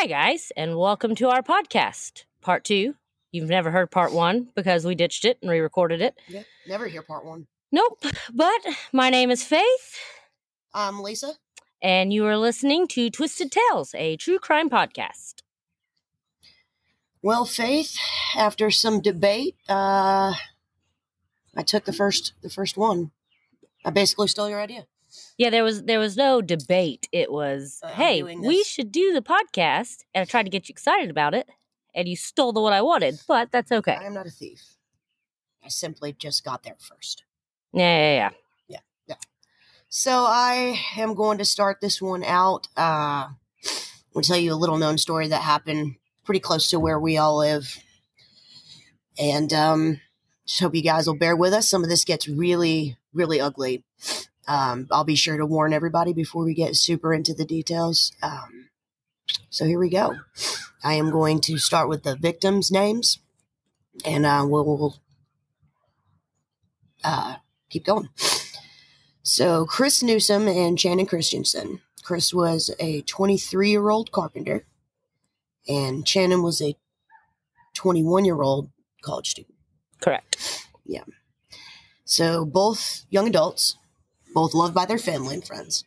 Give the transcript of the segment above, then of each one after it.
Hi, guys, and welcome to our podcast, part two. You've never heard part one because we ditched it and re recorded it. Yep. Never hear part one. Nope. But my name is Faith, I'm Lisa. and you are listening to Twisted Tales, a true crime podcast. Well, Faith, after some debate, uh, I took the first the first one. I basically stole your idea. Yeah, there was there was no debate. It was, Uh, hey, we should do the podcast, and I tried to get you excited about it, and you stole the one I wanted, but that's okay. I am not a thief. I simply just got there first. Yeah, yeah, yeah. Yeah. So I am going to start this one out. Uh, I'll tell you a little known story that happened pretty close to where we all live. And um, just hope you guys will bear with us. Some of this gets really, really ugly. Um, I'll be sure to warn everybody before we get super into the details. Um, so here we go. I am going to start with the victims' names, and uh, we'll uh, keep going. So, Chris Newsom and Channon Christian. Chris was a 23 year old carpenter, and Channon was a 21 year old college student. Correct. Yeah. So, both young adults, both loved by their family and friends,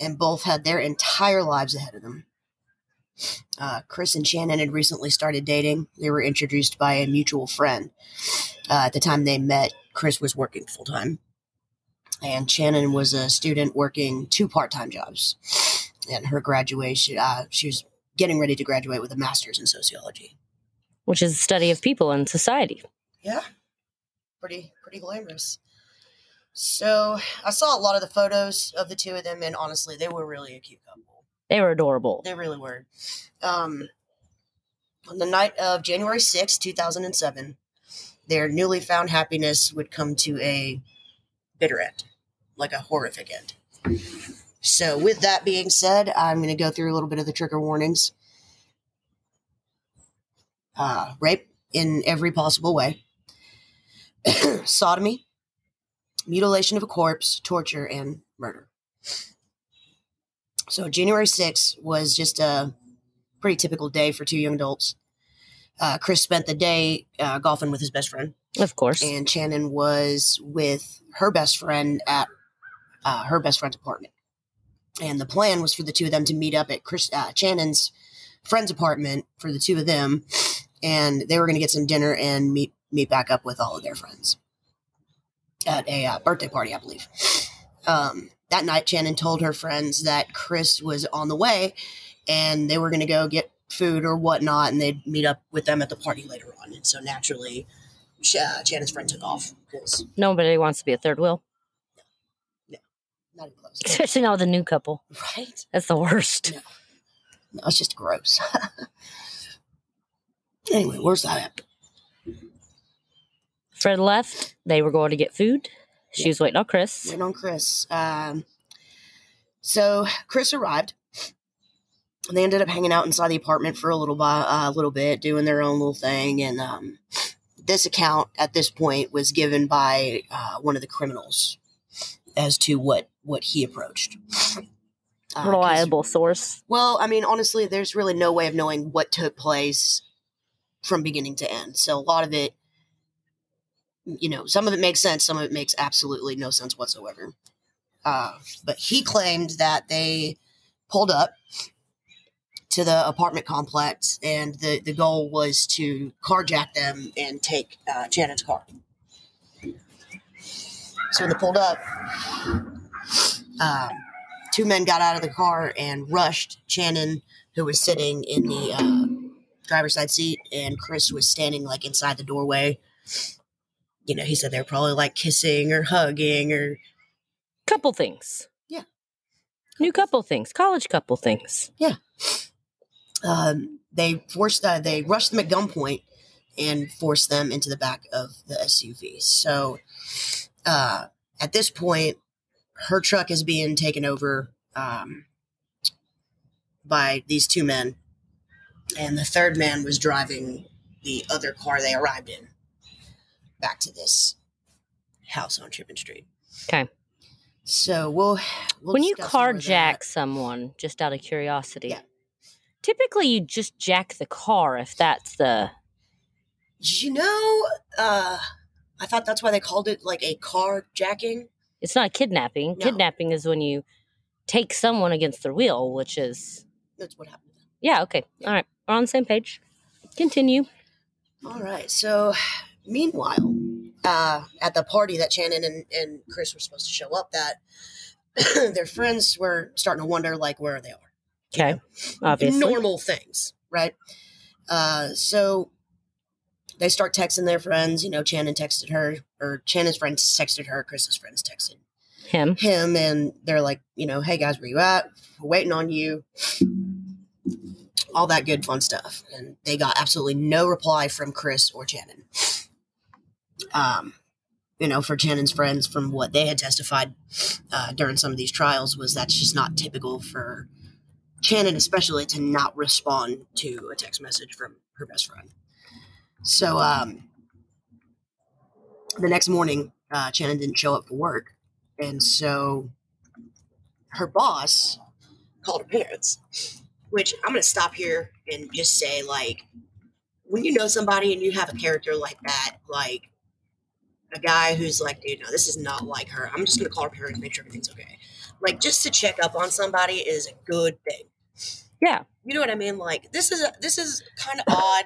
and both had their entire lives ahead of them. Uh, Chris and Channon had recently started dating. They were introduced by a mutual friend. Uh, at the time they met, Chris was working full time, and Channon was a student working two part time jobs. And her graduation, uh, she was getting ready to graduate with a master's in sociology. Which is the study of people and society. Yeah. Pretty pretty glamorous. So I saw a lot of the photos of the two of them and honestly they were really a cute couple. They were adorable. They really were. Um on the night of January sixth, two 2007, their newly found happiness would come to a bitter end, like a horrific end. So, with that being said, I'm going to go through a little bit of the trigger warnings. Uh, rape in every possible way, sodomy, mutilation of a corpse, torture, and murder. So, January 6th was just a pretty typical day for two young adults. Uh, Chris spent the day uh, golfing with his best friend, Of course. and Channon was with her best friend at uh, her best friend's apartment. And the plan was for the two of them to meet up at Chris uh, Channon's friend's apartment for the two of them, and they were going to get some dinner and meet meet back up with all of their friends at a uh, birthday party, I believe. Um, that night, Channon told her friends that Chris was on the way, and they were going to go get food or whatnot, and they'd meet up with them at the party later on. And so naturally, uh, Channon's friend took off because Nobody wants to be a third wheel, No. not even close, especially not with a new couple. right? That's the worst. No, it's just gross. anyway, where's that at? Fred left. They were going to get food. She was waiting on Chris. Waiting on Chris. Um, so Chris arrived. And they ended up hanging out inside the apartment for a little while, a little bit, doing their own little thing. And um, this account at this point was given by uh, one of the criminals as to what what he approached. Uh, Reliable source. Well, I mean, honestly, there's really no way of knowing what took place from beginning to end. So a lot of it, you know, some of it makes sense, some of it makes absolutely no sense whatsoever. Uh, but he claimed that they pulled up to the apartment complex, and the, the goal was to carjack them and take uh, Channon's car. So when they pulled up, um, two men got out of the car and rushed Channon, who was sitting in the uh, driver's side seat, and Chris was standing like inside the doorway. You know, he said they were probably like kissing or hugging or Couple things. Yeah. New couple things. College couple things. Yeah. Um, they forced uh, they rushed them at gunpoint and forced them into the back of the SUV. So uh, at this point, her truck is being taken over um, by these two men, and the third man was driving the other car they arrived in back to this house on Chipman Street. Okay. So we'll, we'll when you discuss more of that. carjack someone, just out of curiosity, Yeah. typically you just jack the car if that's the You know, uh, I thought that's why they called it like a car jacking. it's not kidnapping. No. Kidnapping is when you take someone against their will, which is That's what happened. yeah, okay. All right. We're on the same page. Continue. All right. So, meanwhile, uh, at the party that Channon and, and Chris were supposed to show up, that their friends were starting to wonder, like, where they are. Okay. Obviously. Normal things, right? Uh, so they start texting their friends. You know, Channon texted her, or Channon's friends texted her. Chris's friends texted Him. him, and they're like, you know, hey guys, where you at? We're waiting on you. All that good fun stuff, and they got absolutely no reply from Chris or Channon. Um, you know, for Channon's friends, from what they had testified uh, during some of these trials, was that's just not typical for Channon, especially to not respond to a text message from her best friend. So, um, the next morning, uh, Channon didn't show up for work, and so her boss called her parents. Which I'm going to stop here and just say, like, when you know somebody and you have a character like that, like a guy who's like, dude, no, this is not like her. I'm just going to call her parents, make sure everything's okay. Like, just to check up on somebody is a good thing. Yeah. You know what I mean? Like, this is a, this is kind of odd.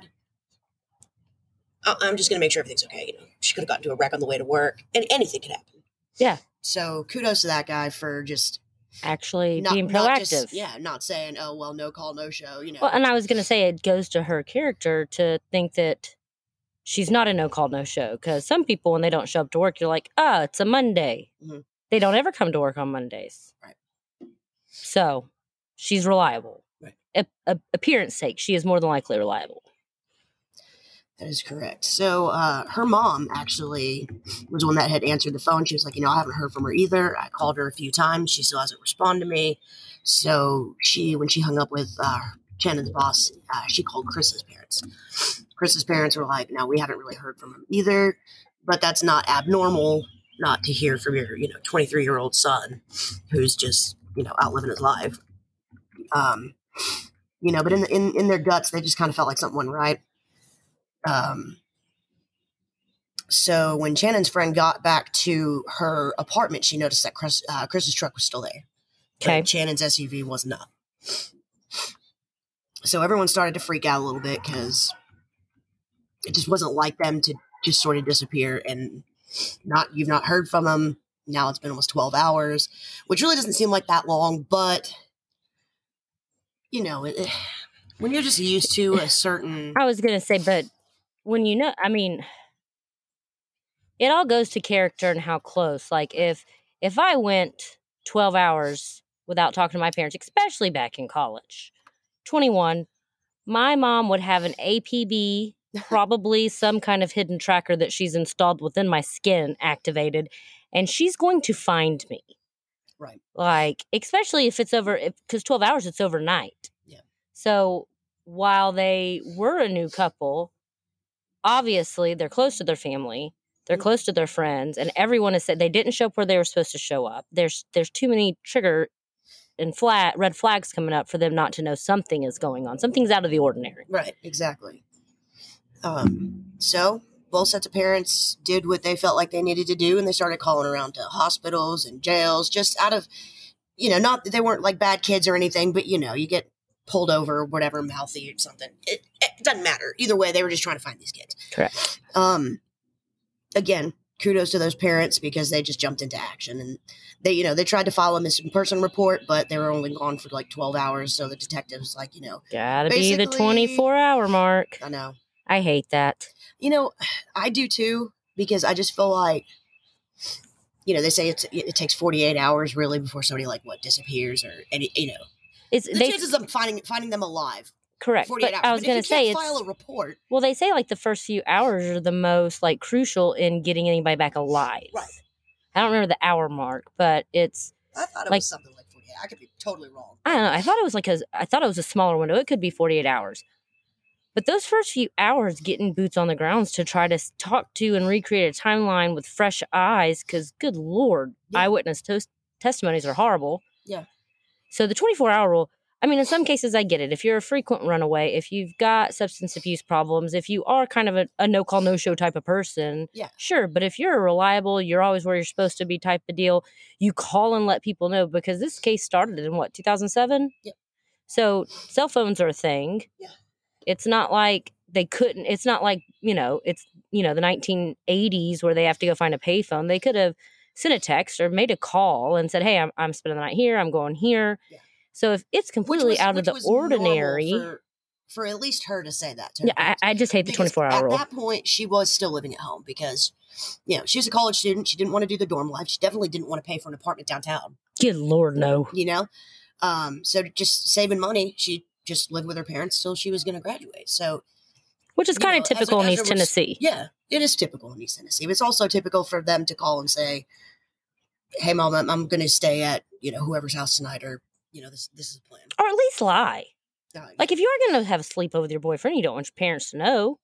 I'm just going to make sure everything's okay. You know, she could have gotten to a wreck on the way to work, and anything could happen. Yeah. So kudos to that guy for just Actually not, being proactive. just- yeah, not saying, "Oh well, no call, no show." You know, Well, and I was going to say it goes to her character to think that she's not a no call, no show. Because some people, when they don't show up to work, you're like, oh, it's a Monday. Mhm. They don't ever come to work on Mondays. Right. So she's reliable. Right. A- a- appearance sake, she is more than likely reliable. that is correct. So uh, her mom actually was the one that had answered the phone. She was like, "You know, I haven't heard from her either. I called her a few times. She still hasn't responded to me." So she, when she hung up with uh, Channon's boss, uh, she called Chris's parents. Chris's parents were like, "No, we haven't really heard from him either." But that's not abnormal not to hear from your, you know, 23 year old son who's just, you know, out living his life. Um, you know, but in, the, in in their guts, they just kind of felt like something wasn't right. Um, so when Channon's friend got back to her apartment, she noticed that Chris, uh, Chris's truck was still there. Okay. Channon's SUV was not. So everyone started to freak out a little bit because it just wasn't like them to just sort of disappear and not you've not heard from them. Now it's been almost twelve hours, which really doesn't seem like that long, but you know, it, when you're just used to a certain I was going to say, but when you know, I mean, it all goes to character and how close. Like if if I went 12 hours without talking to my parents, especially back in college, 21, my mom would have an APB, probably some kind of hidden tracker that she's installed within my skin activated, and she's going to find me. Right. Like, especially if it's over, because 12 hours, it's overnight. Yeah. So while they were a new couple, obviously they're close to their family they're Mhm. close to their friends and everyone has said they didn't show up where they were supposed to show up there's there's too many trigger and flat red flags coming up for them not to know something is going on something's out of the ordinary Right, exactly. Um, so both sets of parents did what they felt like they needed to do, and they started calling around to hospitals and jails, just out of, you know, not that they weren't like bad kids or anything, but you know, you get pulled over, whatever, mouthy or something. It, it doesn't matter. Either way, they were just trying to find these kids. correct Um, again, kudos to those parents because they just jumped into action and they, you know, they tried to file a missing person report, but they were only gone for like 12 hours. So the detectives, like, you know, gotta be the 24 hour mark I know. i hate that You know, I do too because I just feel like, you know, they say it's, it takes 48 hours really before somebody like what disappears or any, you know, it's the they chances of finding finding them alive. Correct but hours. i was gonna say can't it's file a report. well they say like the first few hours are the most like crucial in getting anybody back alive Right. i don't remember the hour mark but it's I thought it Like- was something like 48. I could be totally wrong. I don't know. I thought it was like a, I thought it was a smaller window. It could be 48 hours. But those first few hours getting boots on the grounds to try to talk to and recreate a timeline with fresh eyes, because good Lord, Yeah. eyewitness tos- testimonies are horrible. Yeah. So the 24 hour rule, I mean, in some cases, I get it. If you're a frequent runaway, if you've got substance abuse problems, if you are kind of a, a no call, no show type of person, Yeah. sure. But if you're reliable, you're always where you're supposed to be type of deal, you call and let people know because this case started in what, 2007? Yep. So cell phones are a thing. Yeah. It's not like they couldn't, it's not like, you know, it's, you know, the 1980s where they have to go find a payphone. They could have sent a text or made a call and said, hey, I'm, I'm spending the night here, I'm going here. Yeah. So if it's completely was- out of the ordinary, for, for at least her to say that to her yeah, I. I just hate the 24 hour at that point she was still living at home because you know she was a college student she didn't want to do the dorm life she definitely didn't want to pay for an apartment downtown Good Lord, no. you know um so just saving money she just lived with her parents till she was going to graduate so Which is kind know, of typical in as East res- Tennessee. yeah it is typical in east tennessee but it's also typical for them to call and say hey mom i'm, I'm going to stay at you know whoever's house tonight or you know this this is the plan Or at least lie. Like if you are going to have a sleepover with your boyfriend, you don't want your parents to know.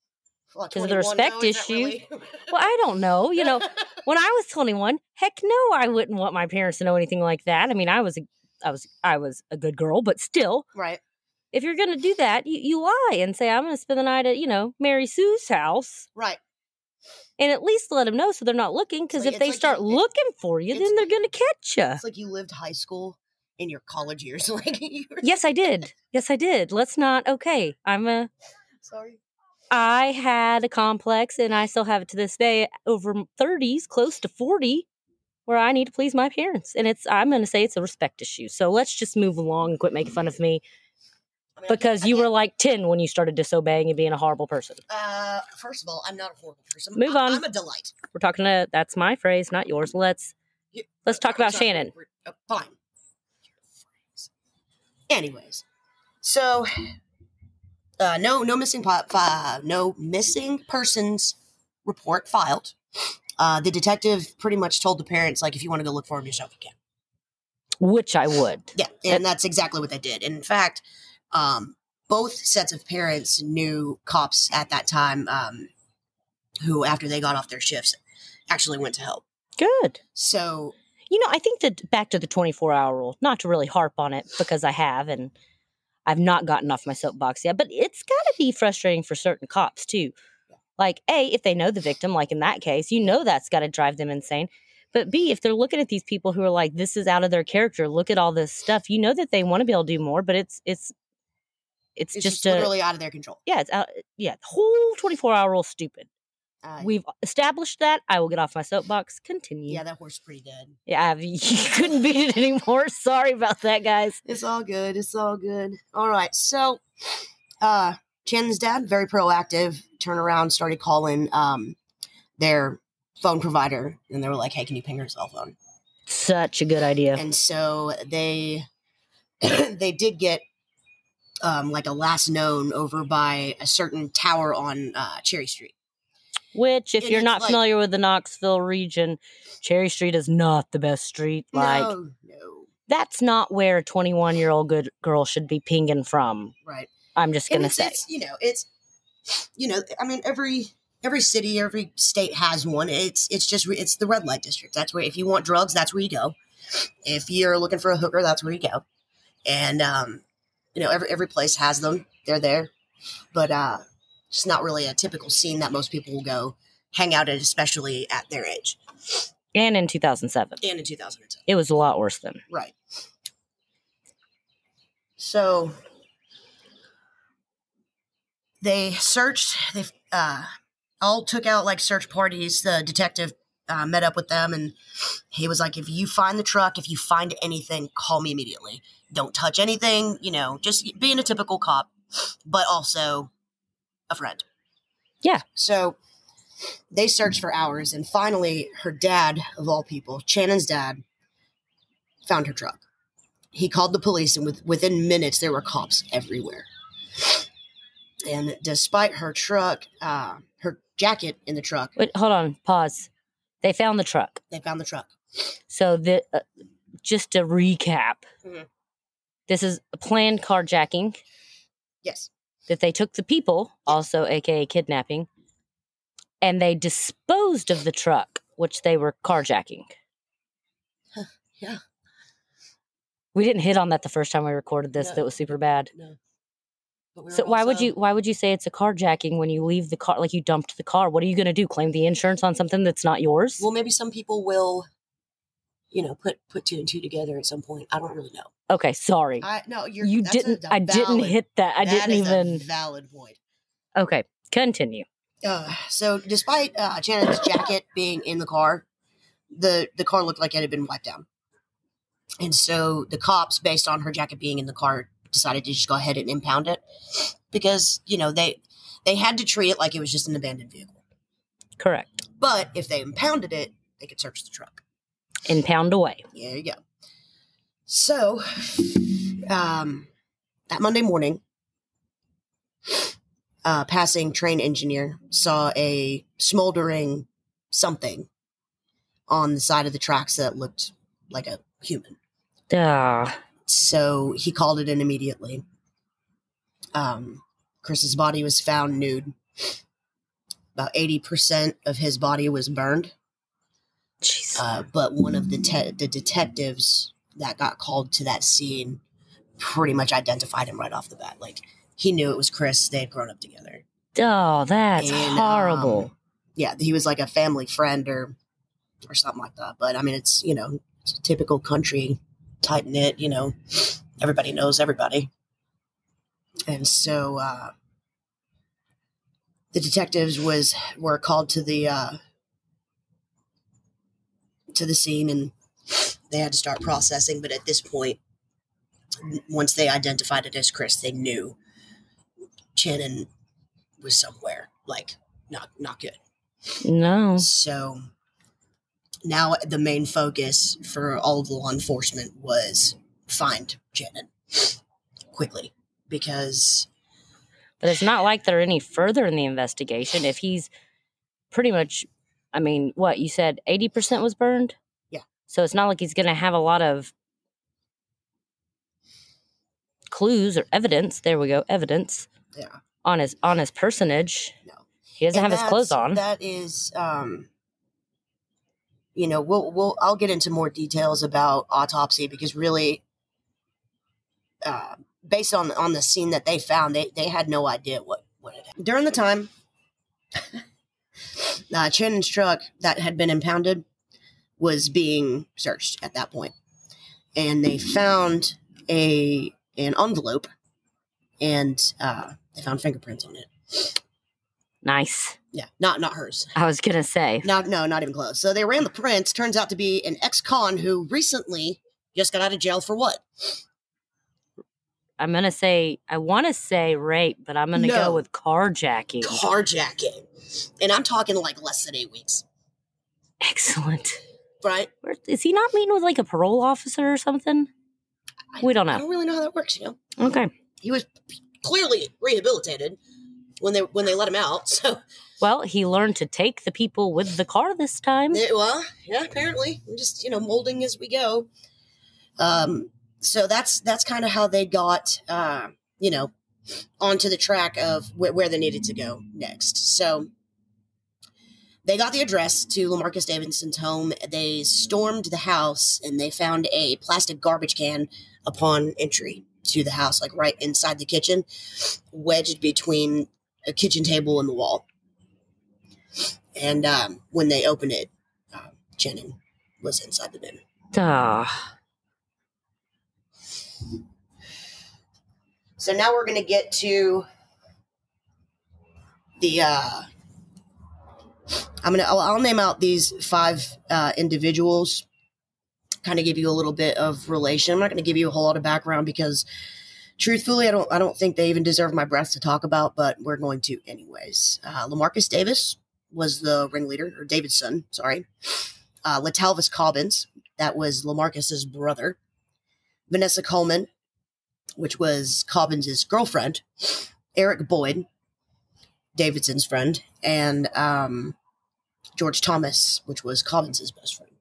well, 'cause of the respect issue. really- Well, I don't know. You know, when I was 21, heck no, I wouldn't want my parents to know anything like that. I mean, I was a, I was I was a good girl, but still, right if you're going to do that, you, you lie and say I'm going to spend the night at, you know, Mary Sue's house right and at least let them know so they're not looking because like- if they like start you- looking for you, then they're going to catch you. it's like you lived high school in your college years like Yes, I did. Yes, I did. Let's not. Okay, I'm a. sorry I had a complex, and I still have it to this day. Over thirties, close to forty, where I need to please my parents, and it's. I'm going to say it's a respect issue. So let's just move along and quit making fun of me I mean, because you were like ten when you started disobeying and being a horrible person. Uh, first of all, I'm not a horrible person. Move on. I'm a delight. We're talking to. That's my phrase, not yours. Let's You- let's talk I'm about Channon. uh, fine. Anyways, so uh, no, no missing po- uh, no missing persons report filed. Uh, the detective pretty much told the parents, like, if you want to go look for him yourself, you can. Which I would. Yeah, and that's exactly what they did. And in fact, um, both sets of parents knew cops at that time um, who, after they got off their shifts, actually went to help. Good. So You know, I think that back to the 24 hour rule, not to really harp on it because I have and I've not gotten off my soapbox yet, but it's got to be frustrating for certain cops too. Like, A, if they know the victim, like in that case, you know that's got to drive them insane. But B, if they're looking at these people who are like, this is out of their character, look at all this stuff, you know that they want to be able to do more, but it's, it's, it's, it's just, just, a, literally out of their control. yeah, it's out, yeah, the whole 24 hour rule stupid. Uh, We've established that. I will get off my soapbox. Continue. yeah, that horse pretty dead. Yeah, I've- you couldn't beat it anymore. Sorry about that, guys. It's all good. It's all good. All right. So, uh, Chen's dad, very proactive, turned around, started calling um, their phone provider, and they were like, "Hey, can you ping her cell phone?" Such a good idea. And so they they did get um, like a last known over by a certain tower on uh, Cherry Street. Which, if and you're not like- familiar with the Knoxville region, Cherry Street is not the best street. Like, no, no, that's not where a 21 year old good girl should be pinging from. right. I'm just gonna it's, say. it's you know it's you know i mean every every city every state has one it's it's just it's the red light district that's where if you want drugs that's where you go if you're looking for a hooker that's where you go and um you know every every place has them they're there but uh it's not really a typical scene that most people will go hang out at especially at their age And in 2007, and in 2010 it was a lot worse then. Right. So they searched. They uh, all took out like search parties. The detective uh, met up with them, and he was like, "If you find the truck, if you find anything, call me immediately. Don't touch anything. You know, just being a typical cop, but also a friend." Yeah. So they searched for hours, and finally, her dad, of all people, Channon's dad, found her truck. He called the police, and with, within minutes, there were cops everywhere. And despite her truck, uh, her jacket in the truck, Wait, hold on, pause. They found the truck. they found the truck. So, the, uh, just to recap, Mhm. this is a planned carjacking. Yes. That they took the people, also aka kidnapping, and they disposed of the truck, which they were carjacking. Yeah. We didn't hit on that the first time we recorded this. No. That was super bad. No. We So why would you why would you say it's a carjacking when you leave the car like you dumped the car? What are you going to do? Claim the insurance on something that's not yours? Well, maybe some people will, you know, put put two and two together at some point. I don't really know. okay, sorry. I no, you're you didn't a I didn't hit that. I that didn't is a even valid point. Okay, continue. Uh, so, despite uh, Channon's jacket being in the car, the the car looked like it had been wiped down, and so the cops, based on her jacket being in the car, decided to just go ahead and impound it because you know they they had to treat it like it was just an abandoned vehicle. Correct. But if they impounded it, they could search the truck. And pound away. Yeah, there you go. So, um, that Monday morning, uh, passing train engineer saw a smoldering something on the side of the tracks that looked like a human. Ah, So he called it in immediately. Um, Chris's body was found nude. About 80% of his body was burned. Uh, but one of the te- the detectives that got called to that scene pretty much identified him right off the bat. Like he knew it was Chris. They had grown up together. oh, that's and, horrible. um, Yeah, he was like a family friend or or something like that. But I mean, it's you know, it's a typical country tight knit. You know, everybody knows everybody, and so uh, the detectives was were called to the uh, to the scene, and they had to start processing. But at this point, once they identified it as Chris, they knew Channon was somewhere like not not good. no. So now the main focus for all of the law enforcement was find Channon quickly because But it's not like they're any further in the investigation. If he's pretty much, I mean, what you said, 80% was burned? Yeah. So it's not like he's going to have a lot of clues or evidence. There we go, evidence yeah, on his on his personage. No. He doesn't And have his clothes on. That is, um, you know, we'll we'll I'll get into more details about autopsy because really, uh, based on on the scene that they found, they they had no idea what what it. during the time. Uh, Channon's truck that had been impounded was being searched at that point, and they found a an envelope, and uh, they found fingerprints on it. nice. Yeah, not not hers. I was going to say. Not no, not even close. So they ran the prints. Turns out to be an ex-con who recently just got out of jail for what? I'm going to say, I want to say rape, but I'm going to No. go with carjacking. Carjacking. And I'm talking like less than eight weeks, Excellent. right? Where, is he not meeting with like a parole officer or something? I- We don't know. I don't really know how that works. You know, Okay. he was clearly rehabilitated when they when they let him out. So Well, he learned to take the people with the car this time. Yeah, well, yeah, apparently we're just you know molding as we go. Um, so that's that's kind of how they got uh, you know onto the track of wh- where they needed to go next. So they got the address to Lamarcus Davidson's home. They stormed the house and they found a plastic garbage can upon entry to the house, like right inside the kitchen, wedged between a kitchen table and the wall. And um, when they opened it, uh, Channon was inside the bin. Ah, So now we're going to get to the. Uh, I'm gonna. I'll, I'll name out these five uh, individuals. Kind of give you a little bit of relation. I'm not to give you a whole lot of background because, truthfully, I don't. I don't think they even deserve my breath to talk about. But we're going to anyways. Uh, Lamarcus Davis was the ringleader, or Davidson. Sorry. Uh, Letalvis Cobbins, that was Lamarcus's brother. Vanessa Coleman, which was Cobbins' girlfriend, Eric Boyd, Davidson's friend, and um, George Thomas, which was Cobbins' best friend.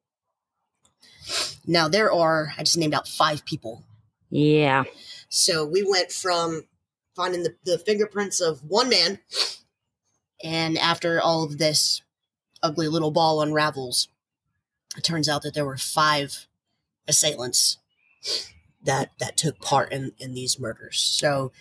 Now, there are, I just named out five people. yeah. So we went from finding the, the fingerprints of one man, and after all of this ugly little ball unravels, it turns out that there were five assailants that that took part in in these murders. So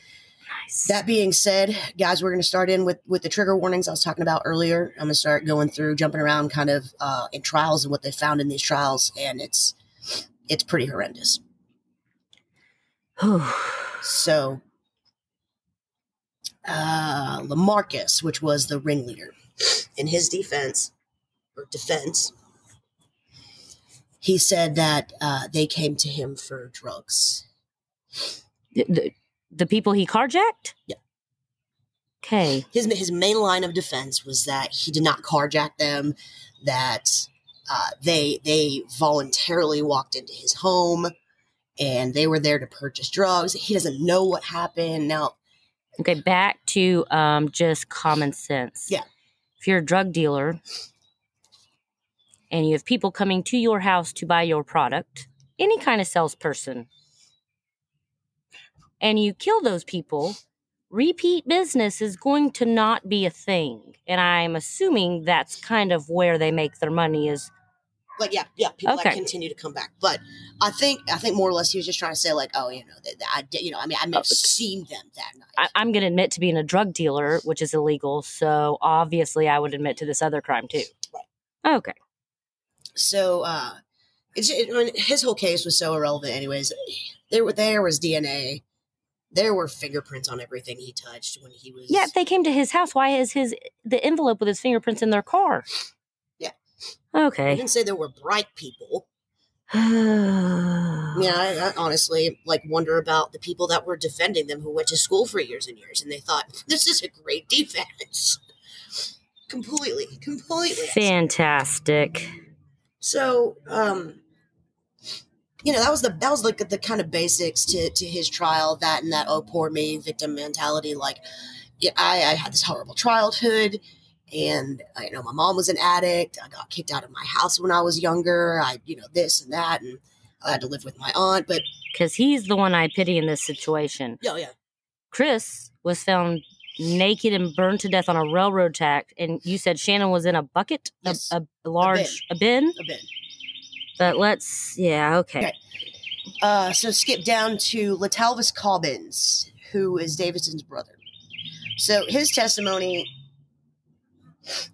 Nice. that being said, guys, we're going to start in with with the trigger warnings I was talking about earlier. I'm going to start going through, jumping around, kind of uh, in trials and what they found in these trials, and it's it's pretty horrendous. So, uh, Lamarcus, which was the ringleader, in his defense or defense, he said that uh, they came to him for drugs. the, the, the people he carjacked? Yeah. Okay. his his main line of defense was that he did not carjack them, that uh, they they voluntarily walked into his home, and they were there to purchase drugs. He doesn't know what happened. Now, Okay, back to um, just common sense. Yeah. If you're a drug dealer and you have people coming to your house to buy your product, any kind of salesperson, and you kill those people, repeat business is going to not be a thing. And I'm assuming that's kind of where they make their money is like yeah, yeah, people that Okay. continue to come back. But I think I think more or less he was just trying to say like, oh, you know, that, that I did, you know, I mean, I may have seen them that night. I, I'm going to admit to being a drug dealer, which is illegal. So obviously, I would admit to this other crime too. Right. Okay. So uh, it's it, I mean, his whole case was so irrelevant, anyways. There there was DNA, there were fingerprints on everything he touched when he was. Yeah, if they came to his house, why is his the envelope with his fingerprints in their car? Yeah. I Okay. didn't say there were bright people. I mean, I, I honestly like wonder about the people that were defending them who went to school for years and years, and they thought this is a great defense. completely, completely. Fantastic. So, um, you know, that was the that was like the kind of basics to to his trial. That and that oh poor me victim mentality. Like, yeah, I I had this horrible childhood, and I, you know my mom was an addict. I got kicked out of my house when I was younger. I you know this and that, and I had to live with my aunt. But Because he's the one I pity in this situation. yeah, yeah, Chris was found naked and burned to death on a railroad track, and you said Channon was in a bucket, a- Yes. a, a large a bin. a bit. But let's, yeah, okay. Okay. Uh, so skip down to Letalvis Cobbins, who is Davidson's brother. So his testimony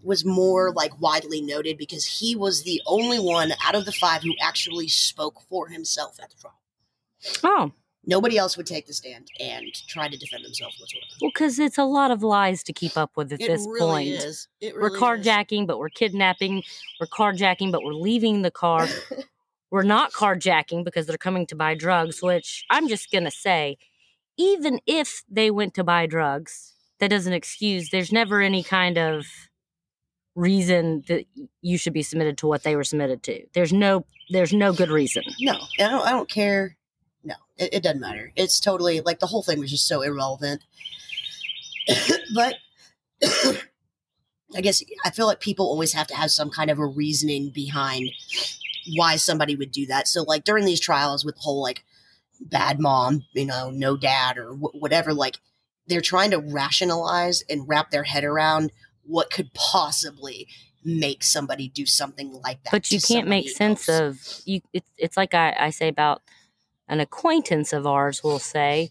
was more like widely noted because he was the only one out of the five who actually spoke for himself at the trial. Oh, Nobody else would take the stand and try to defend themselves whatsoever. well, because it's a lot of lies to keep up with at It this really point. is. It We're really is. carjacking, but we're kidnapping. We're carjacking, but we're leaving the car. we're not carjacking because they're coming to buy drugs, which I'm just going to say, even if they went to buy drugs, that doesn't excuse, there's never any kind of reason that you should be submitted to what they were submitted to. There's no there's no good reason. No, I don't. I don't care. It, it doesn't matter. It's totally like the whole thing was just so irrelevant. but I guess I feel like people always have to have some kind of a reasoning behind why somebody would do that. So, like during these trials with the whole like bad mom, you know, no dad or wh- whatever, like they're trying to rationalize and wrap their head around what could possibly make somebody do something like that. But you can't make somebody sense of you it's it's like I, I say about an acquaintance of ours will say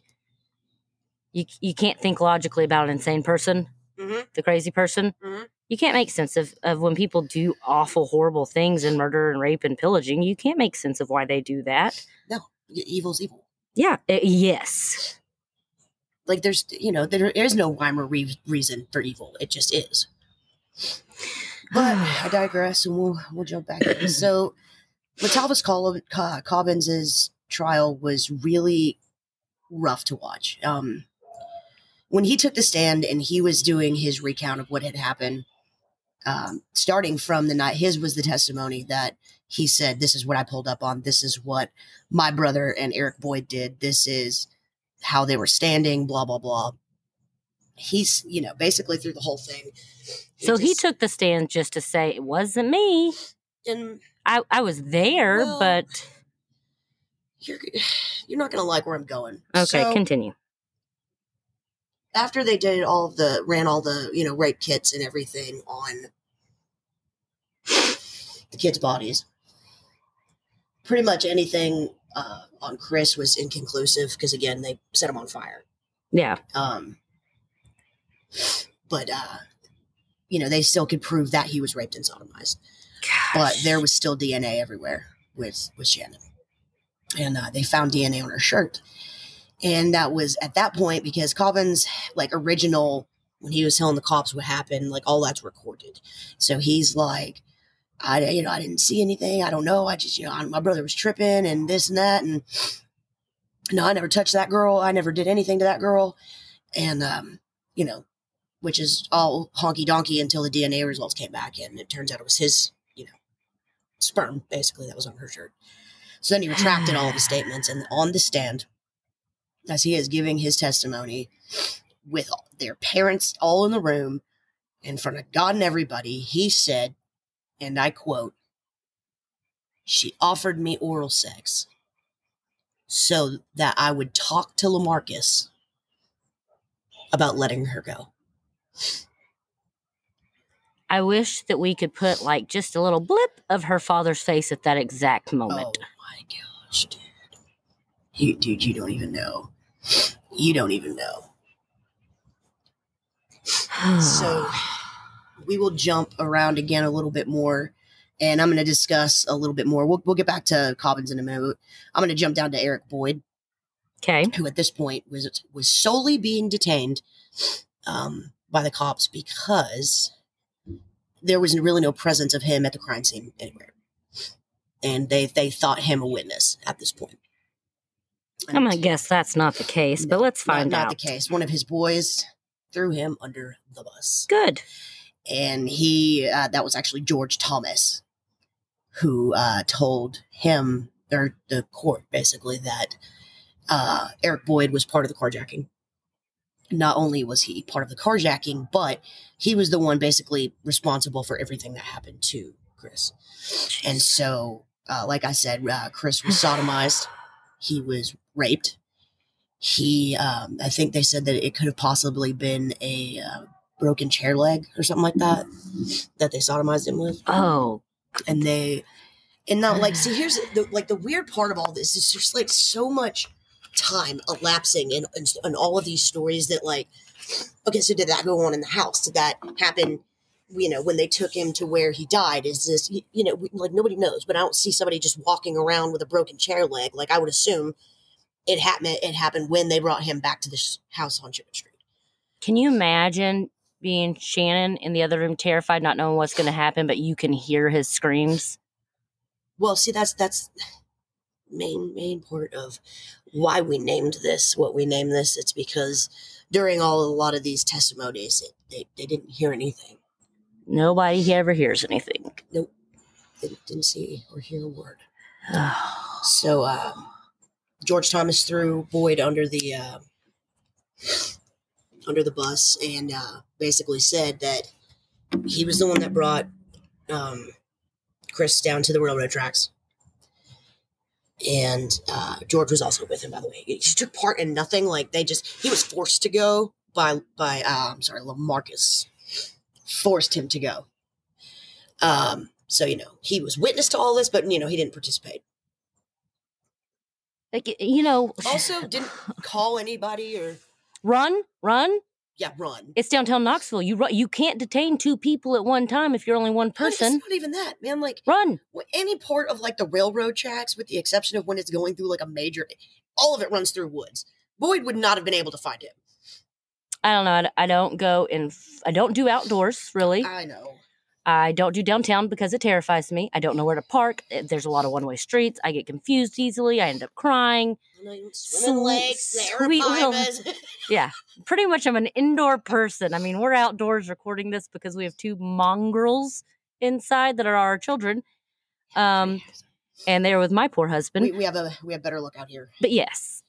you you can't think logically about an insane person, Mhm. the crazy person. Mhm. You can't make sense of, of when people do awful, horrible things and murder and rape and pillaging. You can't make sense of why they do that. E- Evil's evil. Yeah. uh, yes. like there's you know there is no rhyme or re- reason for evil it just is but i digress and we'll we'll jump back in. so Co- Cobbins' trial was really rough to watch um when he took the stand and he was doing his recount of what had happened um, starting from the night his was the testimony that he said this is what i pulled up on this is what my brother and eric boyd did this is how they were standing, blah blah blah. He's, you know, basically through the whole thing. So he took the stand just to say it wasn't me. and I, I was there, Well, but you're you're not gonna like where I'm going. okay, So, continue. after they did all the ran all the you know rape kits and everything on the kids' bodies, pretty much anything uh, on Chris was inconclusive because again they set him on fire. Yeah. Um, but uh, you know they still could prove that he was raped and sodomized. But there was still DNA everywhere with with Channon, and uh, they found DNA on her shirt, and that was at that point because Cobbins like original when he was telling the cops what happened, like all that's recorded. So he's like, I you know I didn't see anything. I don't know. I just you know I, my brother was tripping and this and that and no, I never touched that girl. I never did anything to that girl, and um, you know, which is all honky donkey until the DNA results came back And It turns out it was his, you know, sperm basically that was on her shirt. So then he retracted all of his statements, and on the stand, as he is giving his testimony, with their parents all in the room, in front of God and everybody, he said, and I quote, "She offered me oral sex." so that I would talk to Lamarcus about letting her go. I wish that we could put like just a little blip of her father's face at that exact moment. Oh my gosh, dude. You, dude, you don't even know. You don't even know. so we will jump around again a little bit more and I'm going to discuss a little bit more. We'll, we'll get back to Cobbins in a minute. I'm going to jump down to Eric Boyd, okay. who at this point was was solely being detained um, by the cops because there was really no presence of him at the crime scene anywhere, and they they thought him a witness at this point. I'm gonna guess that's not the case, but let's find not, out. Not the case. One of his boys threw him under the bus, Good. and he uh, that was actually George Thomas, who uh, told him or the court basically that uh, Eric Boyd was part of the carjacking. Not only was he part of the carjacking, but he was the one basically responsible for everything that happened to Chris. And so, uh, like I said, uh, Chris was sodomized. He was raped. He, um, I think they said that it could have possibly been a uh, broken chair leg or something like that that they sodomized him with Oh, and they and now like see here's the like the weird part of all this is just like so much time elapsing in, in, in all of these stories that like okay so did that go on in the house did that happen you know when they took him to where he died is this you, know like nobody knows but i don't see somebody just walking around with a broken chair leg like i would assume it happened it happened when they brought him back to this house on Chipman Street. can you imagine being Channon in the other room, terrified, not knowing what's going to happen, but you can hear his screams? Well, see, that's that's main main part of why we named this what we named this. It's because during all a lot of these testimonies, it, they they didn't hear anything. Nobody ever hears anything. They didn't see or hear a word. So um, George Thomas threw Boyd under the uh, under the bus and uh, basically said that he was the one that brought um, Chris down to the railroad tracks. And uh, George was also with him, by the way. He took part in nothing. Like they just, he was forced to go by by. Uh, I'm sorry, Lamarcus forced him to go. Um, so you know he was witness to all this, but you know he didn't participate. like you know, Also, didn't call anybody or run, run. yeah, run. It's downtown Knoxville. You run. You can't detain two people at one time if you're only one person. It's not even that, man. Like Run. any part of like the railroad tracks, with the exception of when it's going through like a major, all of it runs through woods. Boyd would not have been able to find him. I don't know. I don't go in. I don't do outdoors really. I know. I don't do downtown because it terrifies me. I don't know where to park. Eh, There's a lot of one way streets. I get confused easily. I end up crying. I know you don't swim in Sweet- lakes, sweet little- Yeah, pretty much I'm an indoor person. I mean, we're outdoors recording this because we have two mongrels inside that are our children. Um, and they're with my poor husband. we, we have a we have better look out here. But yes.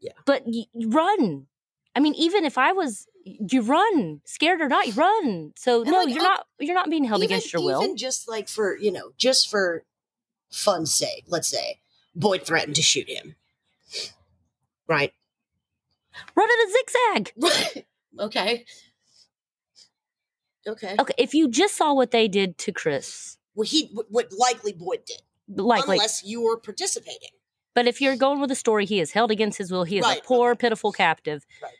Yeah. But y- run. I mean, even if I was, you run, scared or not, you run. So And, no, like, you're not. You're not being held even, against your will. Even just like for you know, just for fun's sake, let's say Boyd threatened to shoot him. Right. Run at a zigzag. Okay. Okay. Okay, if you just saw what they did to Chris, Well, he what likely Boyd did. likely. unless you were participating. But if you're going with a story, he is held against his will. He is Right, a poor, pitiful captive. Right.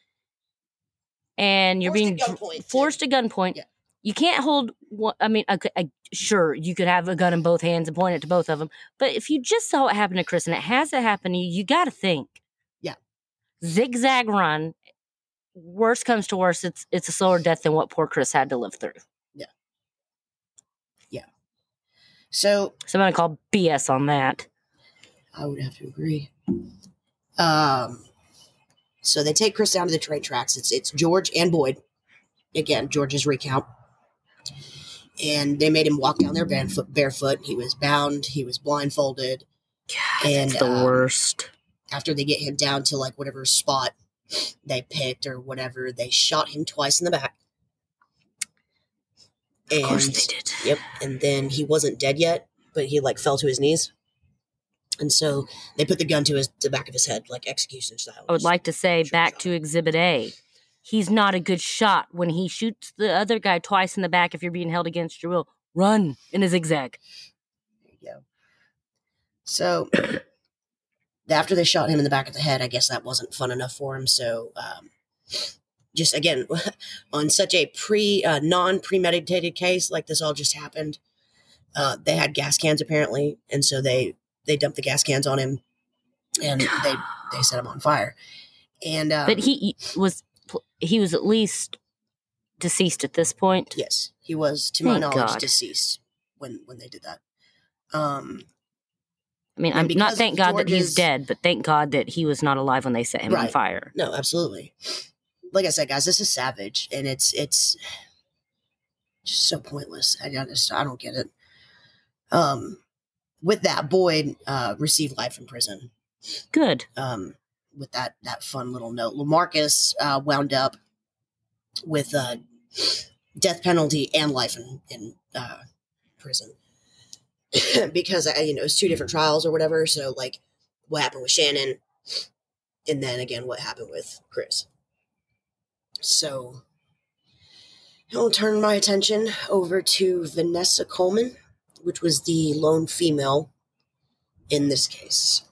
And you're Forced being gunpoint, forced to gunpoint. Yeah. You can't hold. One, I mean, okay, I, sure, you could have a gun in both hands and point it to both of them. But if you just saw what happened to Chris and it hasn't happened to you, you got to think. Yeah. Zigzag run. Worst comes to worst, it's it's a slower death than what poor Chris had to live through. So So I'm gonna call BS on that. I would have to agree. Um, so they take Chris down to the train tracks. It's it's George and Boyd. Again, George's recount. And they made him walk down there barefoot. barefoot. He was bound. He was blindfolded. God, And, that's the um, worst. After they get him down to like whatever spot they picked or whatever, they shot him twice in the back. Of course they did. Yep. And then he wasn't dead yet, but he like fell to his knees. And so they put the gun to his the back of his head, like execution style. I would like to say back shot. to Exhibit A. He's not a good shot when he shoots the other guy twice in the back if you're being held against your will. Run in a zigzag. There you go. So after they shot him in the back of the head, I guess that wasn't fun enough for him. So um, just again, on such a pre uh, non premeditated case like this all just happened, uh, they had gas cans apparently, and so they they dumped the gas cans on him, and they they set him on fire. And um, But he was he was at least deceased at this point. Yes, he was, to my Thank knowledge, God. deceased when when they did that. Um, I mean, I'm not thank God that he's dead, but thank God that he was not alive when they set him on fire. no, absolutely. Like I said, guys, this is savage, and it's it's just so pointless. I just I don't get it. Um, with that, Boyd uh, received life in prison. Good. Um, with that that fun little note, Lamarcus uh, wound up with uh, death penalty and life in in uh, prison because I, you know it's two different trials or whatever. So like, what happened with Channon, and then again what happened with Chris. So I'll turn my attention over to Vanessa Coleman, which was the lone female in this case.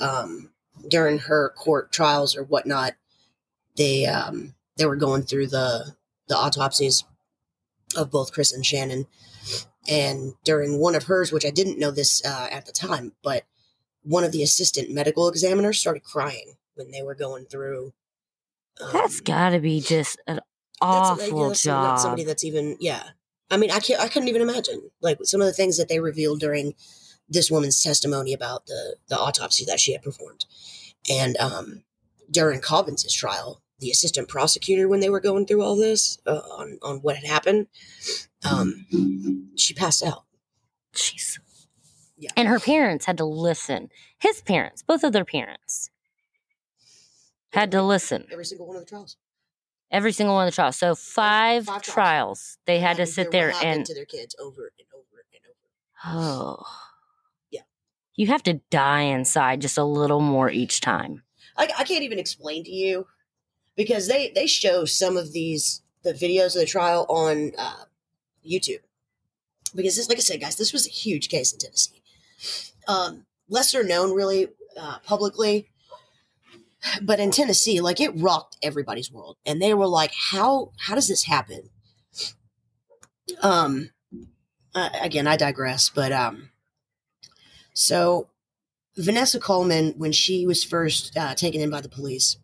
Um, during her court trials or whatnot, they um, they were going through the the autopsies of both Chris and Channon, and during one of hers, which I didn't know this uh, at the time, but one of the assistant medical examiners started crying when they were going through. Um, That's got to be just an that's- awful that's not job. Somebody that's even yeah. I mean, I can't. I couldn't even imagine like some of the things that they revealed during this woman's testimony about the the autopsy that she had performed, and um, during Collins's trial, the assistant prosecutor when they were going through all this uh, on on what had happened, um, she passed out. Jeez. Yeah. And her parents had to listen. His parents, both of their parents, had to listen. Every single one of the trials. Every single one of the trials. So five, Five trials. trials. They had to sit there and to their kids over and over and over. oh, Yeah. You have to die inside just a little more each time. I, I can't even explain to you because they they show some of these the videos of the trial on uh, YouTube because this, like I said, guys, this was a huge case in Tennessee. Um, lesser known, really uh, publicly, but in Tennessee, like it rocked everybody's world, and they were like, "How how does this happen?" Um, uh, again, I digress, but um, so Vanessa Coleman, when she was first uh, taken in by the police,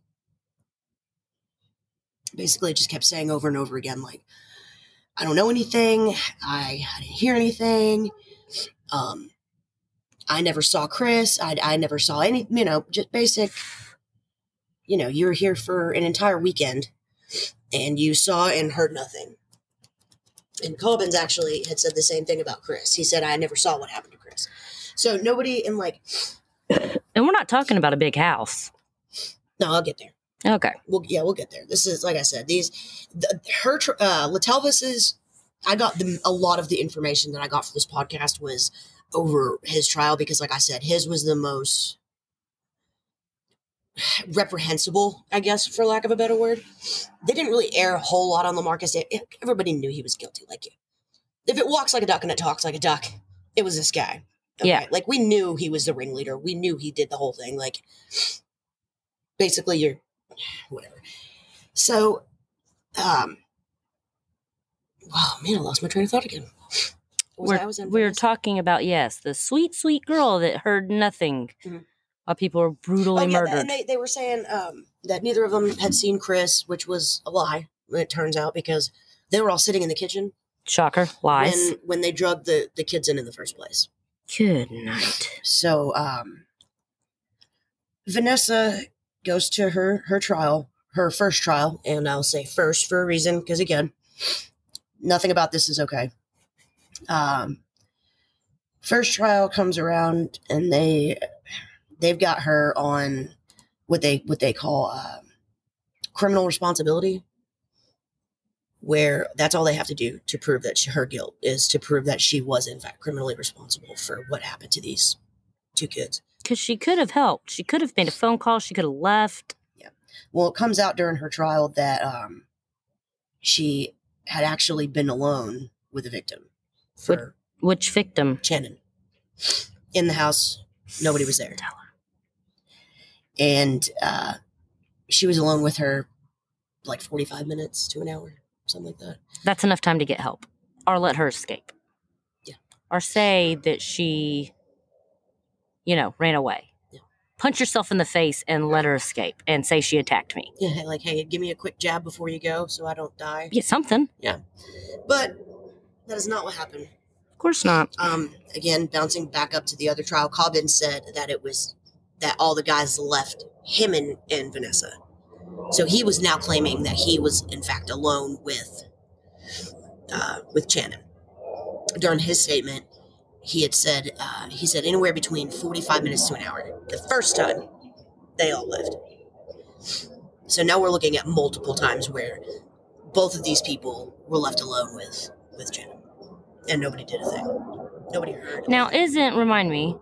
basically just kept saying over and over again, like, I don't know anything. I, I didn't hear anything. Um, I never saw Chris. I, I never saw any, you know, just basic, you know, you were here for an entire weekend and you saw and heard nothing. And Cobbins actually had said the same thing about Chris. He said, I never saw what happened to Chris. So nobody in like, And we're not talking about a big house. no, I'll get there. Okay. Well, yeah, we'll get there. This is like I said. These, the, her, uh, Letalvis's. I got the, a lot of the information that I got for this podcast was over his trial because, like I said, his was the most reprehensible, I guess, for lack of a better word. They didn't really air a whole lot on Lamarcus. Everybody knew he was guilty. Like, if it walks like a duck and it talks like a duck, it was this guy. Yeah. Like we knew he was the ringleader. We knew he did the whole thing. Like basically you're whatever. So um wow man, I lost my train of thought again. Was We're, I- I was we were talking about yes, the sweet, sweet girl that heard nothing Mhm. While people were brutally Oh, yeah, murdered. and they, they were saying um, that neither of them had seen Chris, which was a lie. It turns out because they were all sitting in the kitchen Shocker, lies. when when they drugged the the kids in in the first place. Good night. So um, Vanessa goes to her her trial, her first trial, and I'll say first for a reason because again, nothing about this is okay. Um, first trial comes around and they they've got her on what they what they call um, criminal responsibility where that's all they have to do to prove that she, her guilt is to prove that she was in fact criminally responsible for what happened to these two kids. Because she could have helped. She could have made a phone call. She could have left. Yeah. Well, it comes out during her trial that um, she had actually been alone with the victim for Which victim? Channon in the house. Nobody was there. Tell her. And uh, she was alone with her like 45 minutes to an hour something like that That's enough time to get help. Or let her escape. Yeah. Or say that she, you know, ran away. Yeah. Punch yourself in the face and let her escape and say she attacked me. yeah like hey give me a quick jab before you go so i don't die Get something. Yeah. But that is not what happened Of course not. um again bouncing back up to the other trial cobbin said that it was that all the guys left him and, and vanessa so he was now claiming that he was in fact alone with uh, with Channon. During his statement, he had said uh, he said anywhere between forty five minutes to an hour. The first time they all left. So now we're looking at multiple times where both of these people were left alone with with Channon, and nobody did a thing. Nobody heard. Now, isn't, remind me,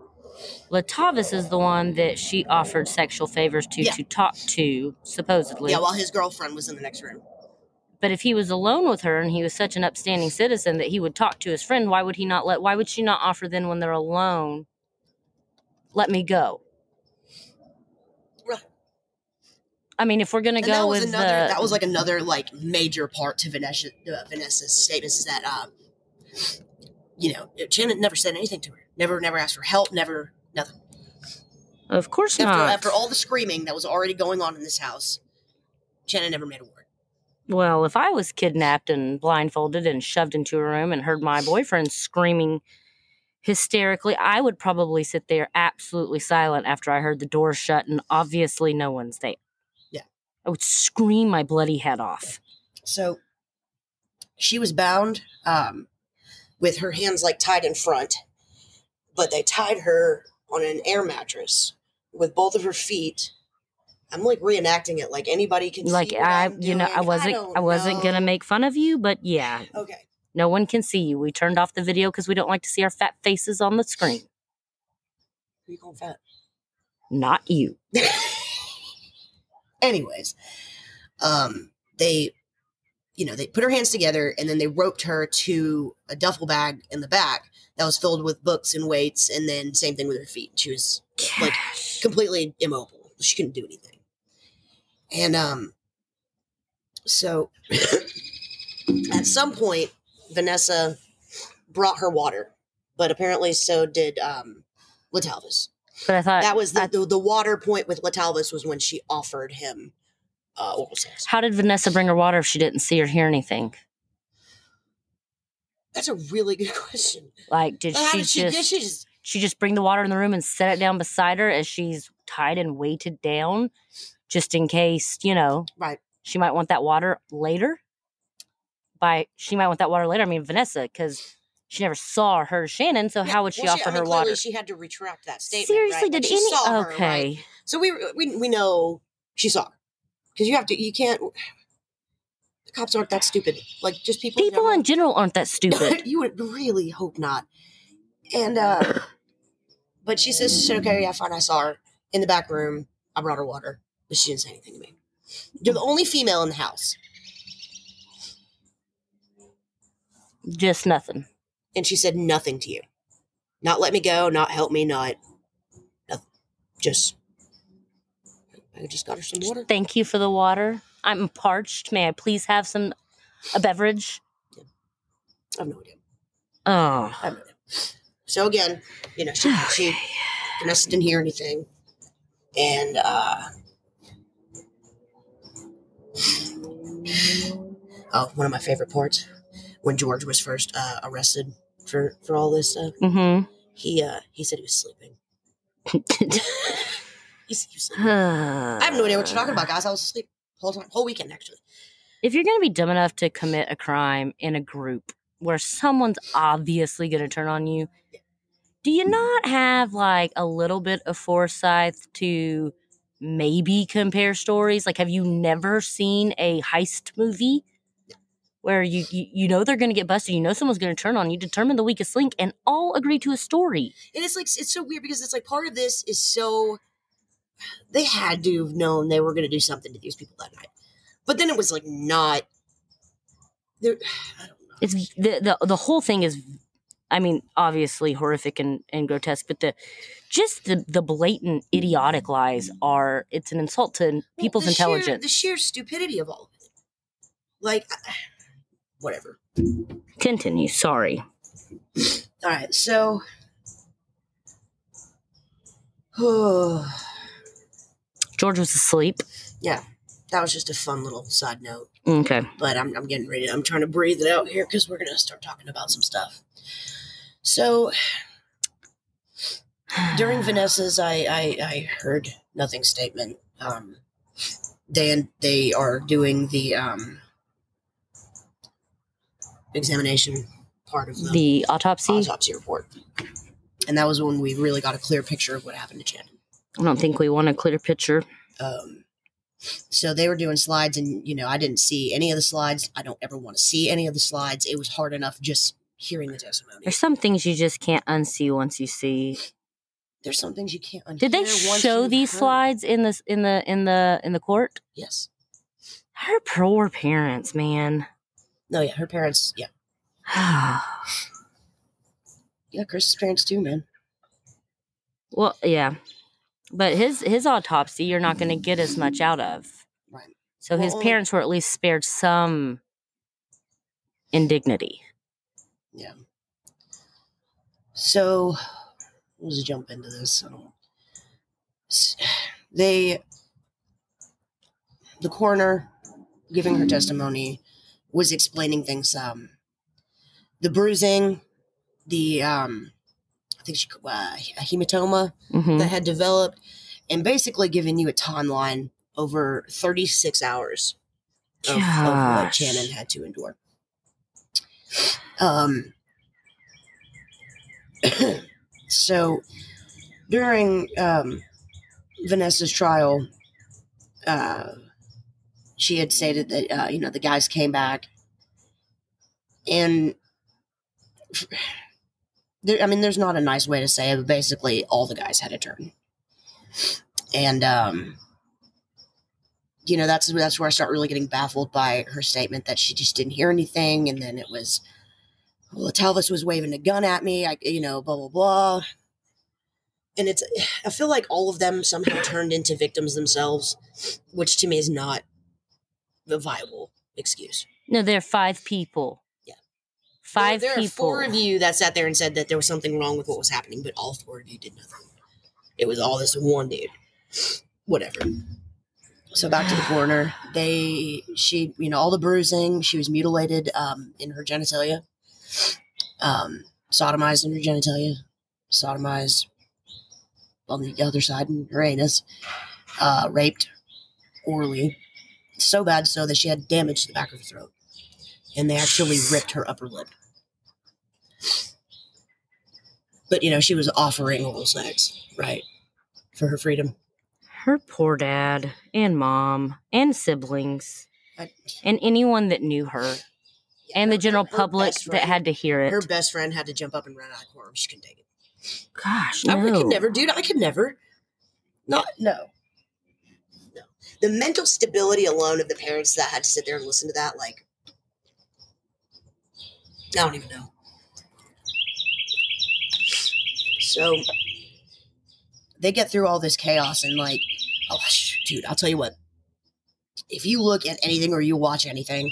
Letalvis is the one that she offered sexual favors to Yeah. to talk to, supposedly. Yeah, while his girlfriend was in the next room. But if he was alone with her and he was such an upstanding citizen that he would talk to his friend, why would he not let? Why would she not offer then when they're alone? Let me go. Right. I mean, if we're gonna And go that was with another. the that was like another like major part to Vanessa, uh, Vanessa's statements is that um, you know Channon never said anything to her. Never, never asked for help. Never, nothing. of course After not. after all the screaming that was already going on in this house, Channon never made a word. well, if I was kidnapped and blindfolded and shoved into a room and heard my boyfriend screaming hysterically, I would probably sit there absolutely silent after I heard the door shut and obviously no one's there. Yeah. I would scream my bloody head off. So she was bound um, with her hands like tied in front, but they tied her on an air mattress with both of her feet. I'm like reenacting it, like anybody can like I, you know. I wasn't, don't I, wasn't gonna make fun of you, but yeah, Okay, no one can see you. We turned off the video because we don't like to see our fat faces on the screen. who you calling fat? Not you. Anyways, um, they, you know, they put her hands together and then they roped her to a duffel bag in the back that was filled with books and weights, and then same thing with her feet. She was Like, completely immobile. She couldn't do anything. And um so at some point Vanessa brought her water, but apparently so did um Letalvis. but I thought That was the, I- the the water point with Letalvis was when she offered him uh oral sex. how did Vanessa bring her water if she didn't see or hear anything? That's a really good question. Like, did she did she, just did she just she just bring the water in the room and set it down beside her as she's tied and weighted down, just in case you know right? she might want that water later. By she might want that water later. I mean Vanessa, because she never saw or heard Channon. So Yeah, how would she well, offer I mean, her water? She had to retract that statement. Seriously, right? Did she any? saw her, okay, right? So we we we know she saw her because you have to. You can't. Cops aren't that stupid. Like just people. in people general. in general aren't that stupid. you would really hope not. And uh but she says she said, okay, yeah, fine. I saw her in the back room. I brought her water, but she didn't say anything to me. You're the only female in the house, just nothing. and she said nothing to you. Not let me go, not help me, not, nothing. just. I just got her some water. Thank you for the water. I'm parched. May I please have some a beverage? I have no idea. Oh, I have no idea. So again, you know, she she Vanessa didn't hear anything, and uh, oh, one of my favorite parts when George was first uh, arrested for for all this stuff. mm-hmm. He uh he said he was sleeping. He said he was sleeping. I have no idea what you're talking about, guys. I was asleep whole time, whole weekend actually. If you're going to be dumb enough to commit a crime in a group where someone's obviously going to turn on you, do you not have like a little bit of foresight to maybe compare stories? Like, have you never seen a heist movie where you you, you know they're going to get busted, you know someone's going to turn on you, determine the weakest link, and all agree to a story? And it's like it's so weird because it's like part of this is so they had to have known they were going to do something to these people that night, but then it was like not. There, I don't know. It's the the the whole thing is. I mean, obviously horrific and, and grotesque, but the just the, the blatant idiotic lies are it's an insult to Well, people's the sheer- intelligence. the sheer stupidity of all of it. Like, whatever. Continue. Sorry. All right, so. George was asleep. yeah, that was just a fun little side note. Okay. but I'm, I'm getting ready. I'm trying to breathe it out here because we're going to start talking about some stuff. So during Vanessa's, I, I, I heard nothing statement. Um, they, they are doing the um, examination part of the, the autopsy. autopsy report. And that was when we really got a clear picture of what happened to Channon. I don't think we want a clear picture. Um, so they were doing slides, and you know, I didn't see any of the slides. I don't ever want to see any of the slides. It was hard enough just hearing the testimony. There's some things you just can't unsee once you see. There's some things you can't. Did they show these heard. slides in the in the in the in the court? Yes. Her poor parents, man. No. Yeah. Her parents. Yeah. Yeah. Chris's parents too, man. well, yeah, but his his autopsy, you're not going to get as much out of. Right. So his Well, only- parents were at least spared some indignity. Yeah. So let's jump into this. They, the coroner, giving her testimony, was explaining things. Um, the bruising, the um, think she uh, a hematoma hmm that had developed, and basically giving you a timeline over 36 hours of, of what Channon had to endure. Um, so during um, Vanessa's trial, uh, she had stated that uh, you know the guys came back, and there, I mean, there's not a nice way to say it, but basically all the guys had a turn, and um, you know that's that's where I start really getting baffled by her statement that she just didn't hear anything, and then it was, well, Talvis was waving a gun at me, I you know, blah blah blah, and it's I feel like all of them somehow turned into victims themselves, which to me is not the viable excuse. No, there are five people. Five there, there people. are four of you that sat there and said that there was something wrong with what was happening, but all four of you did nothing. It was all this one dude. Whatever. So back to the coroner. They, she, you know, all the bruising. She was mutilated um, in her genitalia, um, sodomized in her genitalia, sodomized on the other side in her anus, uh, raped orally, so bad so that she had damage to the back of her throat, and they actually ripped her upper lip. But you know, she was offering oral sex, right, for her freedom. Her poor dad and mom and siblings I, and anyone that knew her and the general public best that had to hear it. her best friend had to jump up and run out of the courtroom. She couldn't take it. Gosh, I, no. I could never, dude. I could never. Not no. No. The mental stability alone of the parents that had to sit there and listen to that, like, I don't even know. So they get through all this chaos and like, oh, sh- dude, I'll tell you what. If you look at anything or you watch anything,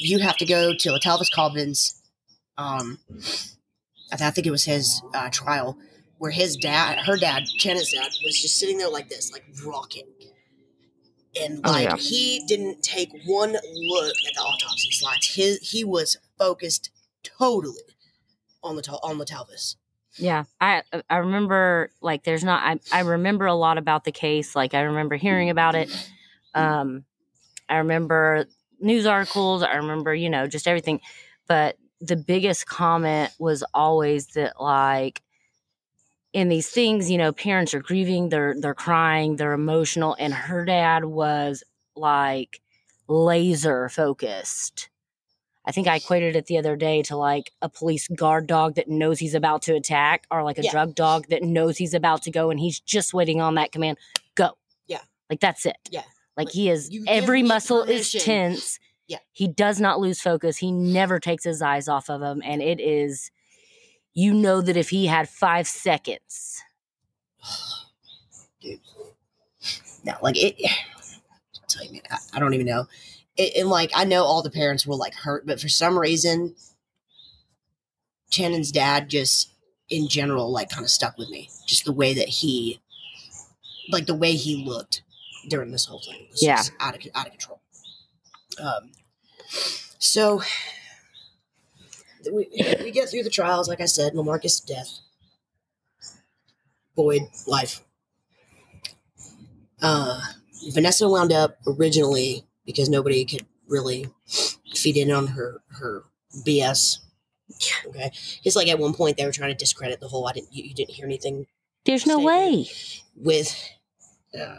you have to go to Letalvis Cobbins. Um, I, th- I think it was his uh, trial where his dad, her dad, Channon's dad, was just sitting there like this, like rocking. And Oh, like yeah. he didn't take one look at the autopsy slides. His he was focused totally on the on Letalvis. Yeah, I I remember like there's not I I remember a lot about the case. Like I remember hearing about it. Um, I remember news articles. I remember you know just everything. But the biggest comment was always that like in these things, you know, parents are grieving. They're they're crying. They're emotional. And her dad was like laser focused. I think I equated it the other day to like a police guard dog that knows he's about to attack, or like a Yeah. drug dog that knows he's about to go and he's just waiting on that command. Go. Yeah. Like that's it. Yeah. Like Like, he is every muscle is tense. Yeah. He does not lose focus. He never takes his eyes off of him. And it is you know that if he had five seconds. dude. No, like it. I'll tell you, man, I, I don't even know. It, and like, I know all the parents were like hurt, but for some reason, Channon's dad just, in general, like kind of stuck with me. Just the way that he, like the way he looked during this whole thing was Yeah. just out of out of control. Um. So we, we get through the trials, like I said, Lamarcus death, Boyd life. Uh, Vanessa wound up originally because nobody could really feed in on her her BS. Okay, it's like at one point they were trying to discredit the whole. I didn't. You, you didn't hear anything There's no way. with uh,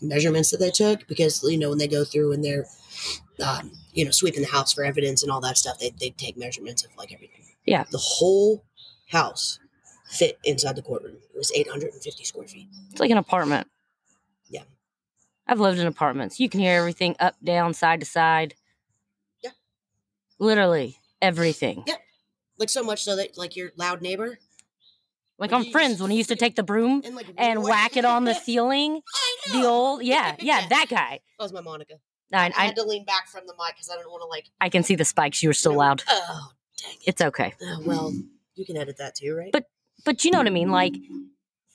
measurements that they took because you know when they go through and they're um, you know sweeping the house for evidence and all that stuff, they they take measurements of like everything. Yeah. the whole house fit inside the courtroom. It was 850 square feet. It's like an apartment. Yeah. I've lived in apartments. You can hear everything up, down, side to side. Yeah. Literally everything. Yeah. Like so much so that like your loud neighbor Like on Friends when he used to take the broom and like and whack it on the ceiling. I The old, yeah, yeah, that guy. That was my Monica. I, I I, had to lean back from the mic because I didn't want to like. I can see the spikes. You were still you know, loud. Oh, dang it. It's okay. Oh, well, you can edit that too, right? But- But you know what I mean? Like,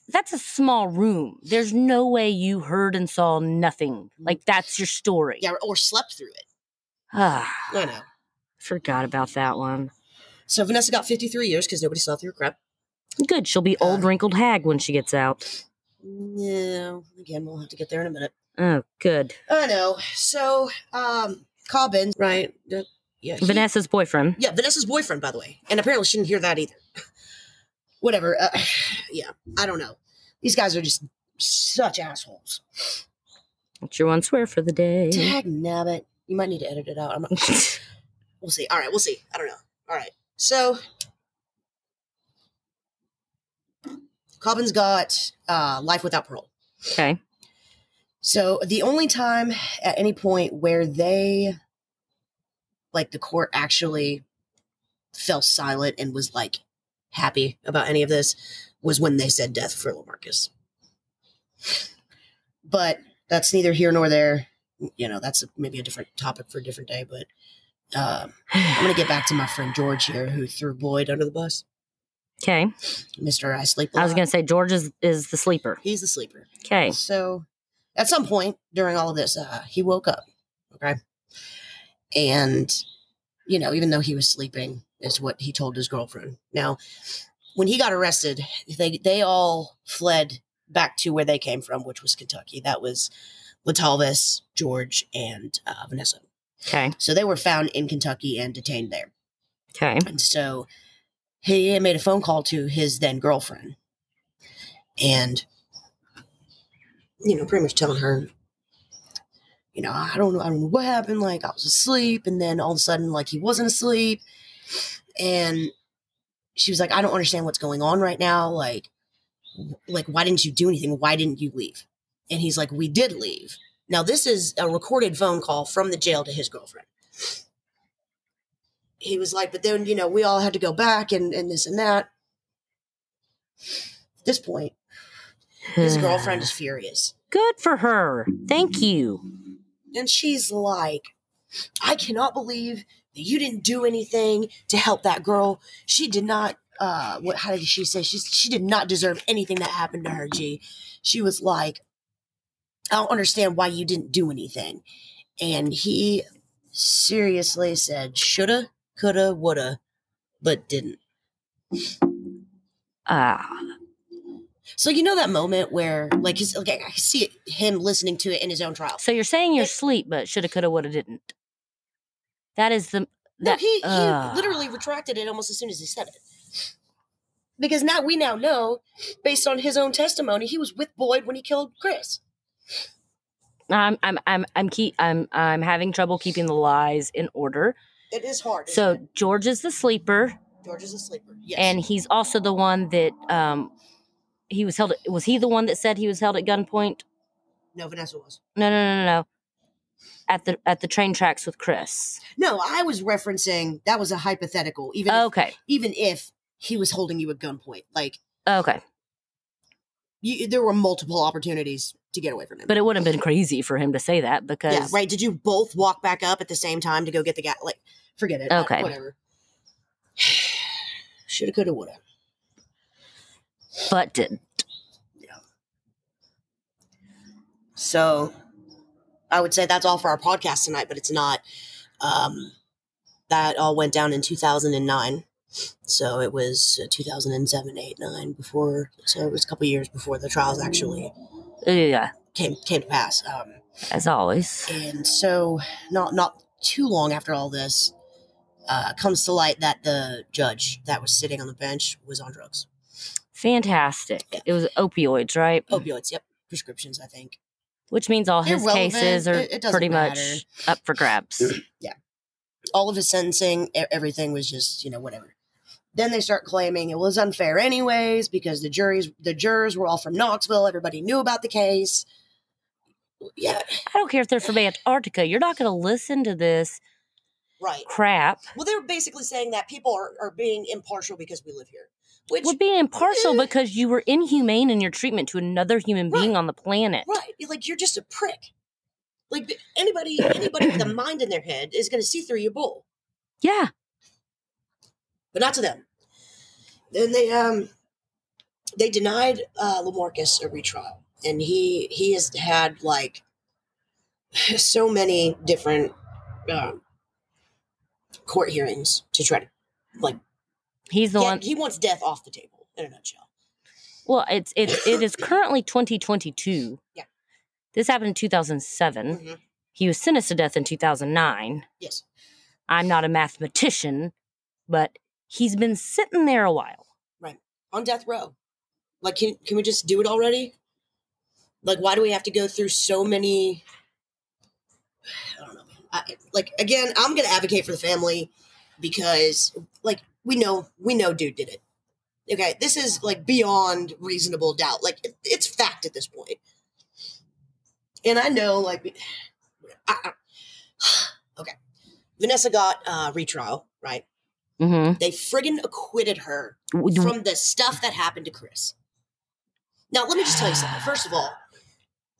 that's a small room. There's no way you heard and saw nothing. Like, that's your story. yeah, or slept through it. Ah, I know. forgot about that one. So Vanessa got 53 years because nobody saw through her crap. Good. She'll be old, Uh. wrinkled hag when she gets out. No, again, we'll have to get there in a minute. Oh, good. I know. So, um, Cobbins, right? yeah, he- Vanessa's boyfriend. Yeah, Vanessa's boyfriend, by the way, and apparently she didn't hear that either. Whatever. Uh, yeah, I don't know. These guys are just such assholes. That's your one swear for the day. Dag nabbit. You might need to edit it out. I'm not, we'll see. All right, we'll see. I don't know. All right. So Cobbins got uh, life without parole. okay. So the only time at any point where they, like the court actually fell silent and was like happy about any of this was when they said death for Lamarcus. But that's neither here nor there. You know, that's maybe a different topic for a different day. But um, I'm going to get back to my friend George here who threw Boyd under the bus. Okay. Mr. I sleep. I was going to say George is, is the sleeper. He's the sleeper. Okay. So at some point during all of this, uh, he woke up. Okay. And, you know, even though he was sleeping, is what he told his girlfriend. Now, when he got arrested, they they all fled back to where they came from, which was Kentucky. That was Letalvis, George, and uh, Vanessa. Okay. So they were found in Kentucky and detained there. Okay. And so he made a phone call to his then girlfriend. And, you know, pretty much telling her, you know, I don't know, I don't know what happened. Like I was asleep, and then all of a sudden, like he wasn't asleep. And she was like, I don't understand what's going on right now. Like, like, why didn't you do anything? Why didn't you leave? And he's like, We did leave. Now, this is a recorded phone call from the jail to his girlfriend he was like, but then, you know, we all had to go back and, and this and that. At this point, his girlfriend is furious. Good for her. Thank you. And she's like, I cannot believe that you didn't do anything to help that girl. She did not uh what how did she say? She she did not deserve anything that happened to her, G. She was like, I don't understand why you didn't do anything. And he seriously said, shoulda, coulda, woulda, but didn't. Ah. So you know that moment where, like, his, like I see it, him listening to it in his own trial. so you're saying you're asleep, but shoulda, coulda, woulda, didn't. That is the No, that. he, he literally retracted it almost as soon as he said it. Because now we now know, based on his own testimony, he was with Boyd when he killed Chris. I'm I'm I'm I'm keep I'm I'm having trouble keeping the lies in order. It is hard. So it? George is the sleeper, George is a sleeper. Yes. and he's also the one that um he was held. Was he the one that said he was held at gunpoint? no, Vanessa was. No, no, no, no, no. At the at the train tracks with Chris. No, I was referencing that was a hypothetical. Even if, Okay, even if he was holding you at gunpoint, like okay, you, there were multiple opportunities to get away from him. but it wouldn't have been crazy for him to say that because yeah, right. Did you both walk back up at the same time to go get the guy? Like, forget it. Okay. whatever. Shoulda, coulda, woulda. But didn't. Yeah. So I would say that's all for our podcast tonight, but it's not. Um, that all went down in 2009. So it was uh, 2007, 8, 9 before. So it was a couple years before the trials actually Yeah, came came to pass. Um, as always. and so not not too long after all this uh, comes to light that the judge that was sitting on the bench was on drugs, Fantastic. Yeah. It was opioids, right? opioids. Yep, prescriptions. I think. Which means all his Irrelevant. cases are It- it pretty matter. much up for grabs. Yeah. All of his sentencing, e- everything was just, you know, whatever. Then they start claiming it was unfair anyways because the juries, the jurors were all from Knoxville. Everybody knew about the case. Yeah, I don't care if they're from Antarctica. You're not going to listen to this right. crap. Well, they were basically saying that people are, are being impartial because we live here, which We're being impartial Eh. because you were inhumane in your treatment to another human being Right. on the planet. right, like you're just a prick. Like anybody, anybody with a mind in their head is going to see through your bull, Yeah. but not to them. Then they um they denied uh, Lamarcus a retrial, and he he has had like so many different um, court hearings to try to like He's the get- one. he wants death off the table in a nutshell. Well, it's it's it is currently 2022. Yeah. This happened in 2007. Mhm. He was sentenced to death in 2009. Yes, I'm not a mathematician, but he's been sitting there a while. Right. On death row. Like, can can we just do it already? Like, why do we have to go through so many? I don't know. I, like again, I'm gonna advocate for the family because, like, we know we know dude did it. Okay, this is like beyond reasonable doubt. Like, it, it's fact at this point. And I know, like, I, I- okay, Vanessa got uh, retrial, right? mm-hmm. They friggin' acquitted her from the stuff that happened to Chris. Now, let me just tell you something. First of all,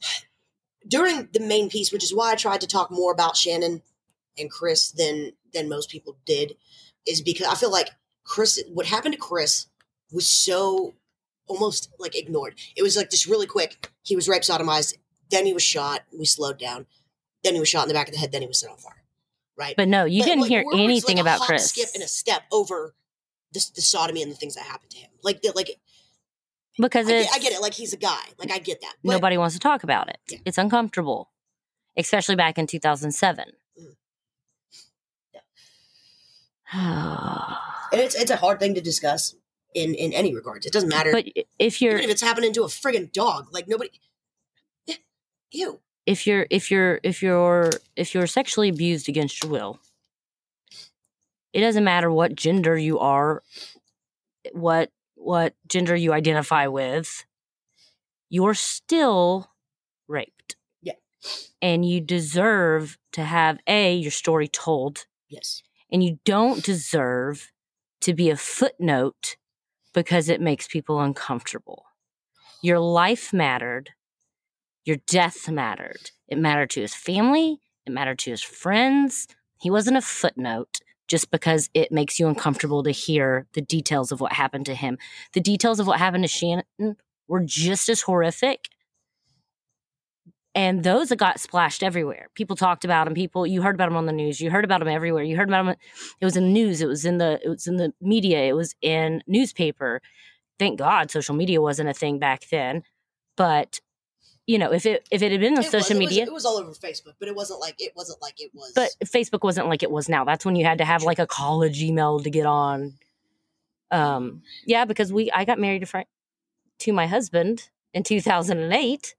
during the main piece, which is why I tried to talk more about Channon and Chris than than most people did, is because I feel like Chris, what happened to Chris, was so almost like ignored. It was like just really quick. He was rape sodomized, then he was shot. We slowed down. Then he was shot in the back of the head. Then he was set on fire. Right. But no, you But, didn't like, hear anything like, about Chris. Skip and a step over the, the sodomy and the things that happened to him. Like, the, like because I get, I get it. Like he's a guy. Like I get that. But nobody wants to talk about it. Yeah. It's uncomfortable, especially back in 2007. Mm. but and it's it's a hard thing to discuss in in any regards. It doesn't matter. But if you're Even if it's happening to a friggin' dog, like nobody. Ew. if you're if you're if you're if you're sexually abused against your will it doesn't matter what gender you are what what gender you identify with you're still raped Yeah. and you deserve to have a your story told Yes. And you don't deserve to be a footnote because it makes people uncomfortable Your life mattered. Your death mattered. It mattered to his family. It mattered to his friends. He wasn't a footnote just because it makes you uncomfortable to hear the details of what happened to him. The details of what happened to Channon were just as horrific. And those that got splashed everywhere. People talked about him. People you heard about him on the news. You heard about him everywhere. You heard about him. It was in the news. It was in the it was in the media. It was in newspaper. Thank God social media wasn't a thing back then. But you know, if it if it had been on It was- social it was- media, it was all over Facebook, but it wasn't like it wasn't like it was. but Facebook wasn't like it was now. That's when you had to have like a college email to get on. Um, yeah, because we I got married to Frank to my husband in 2008,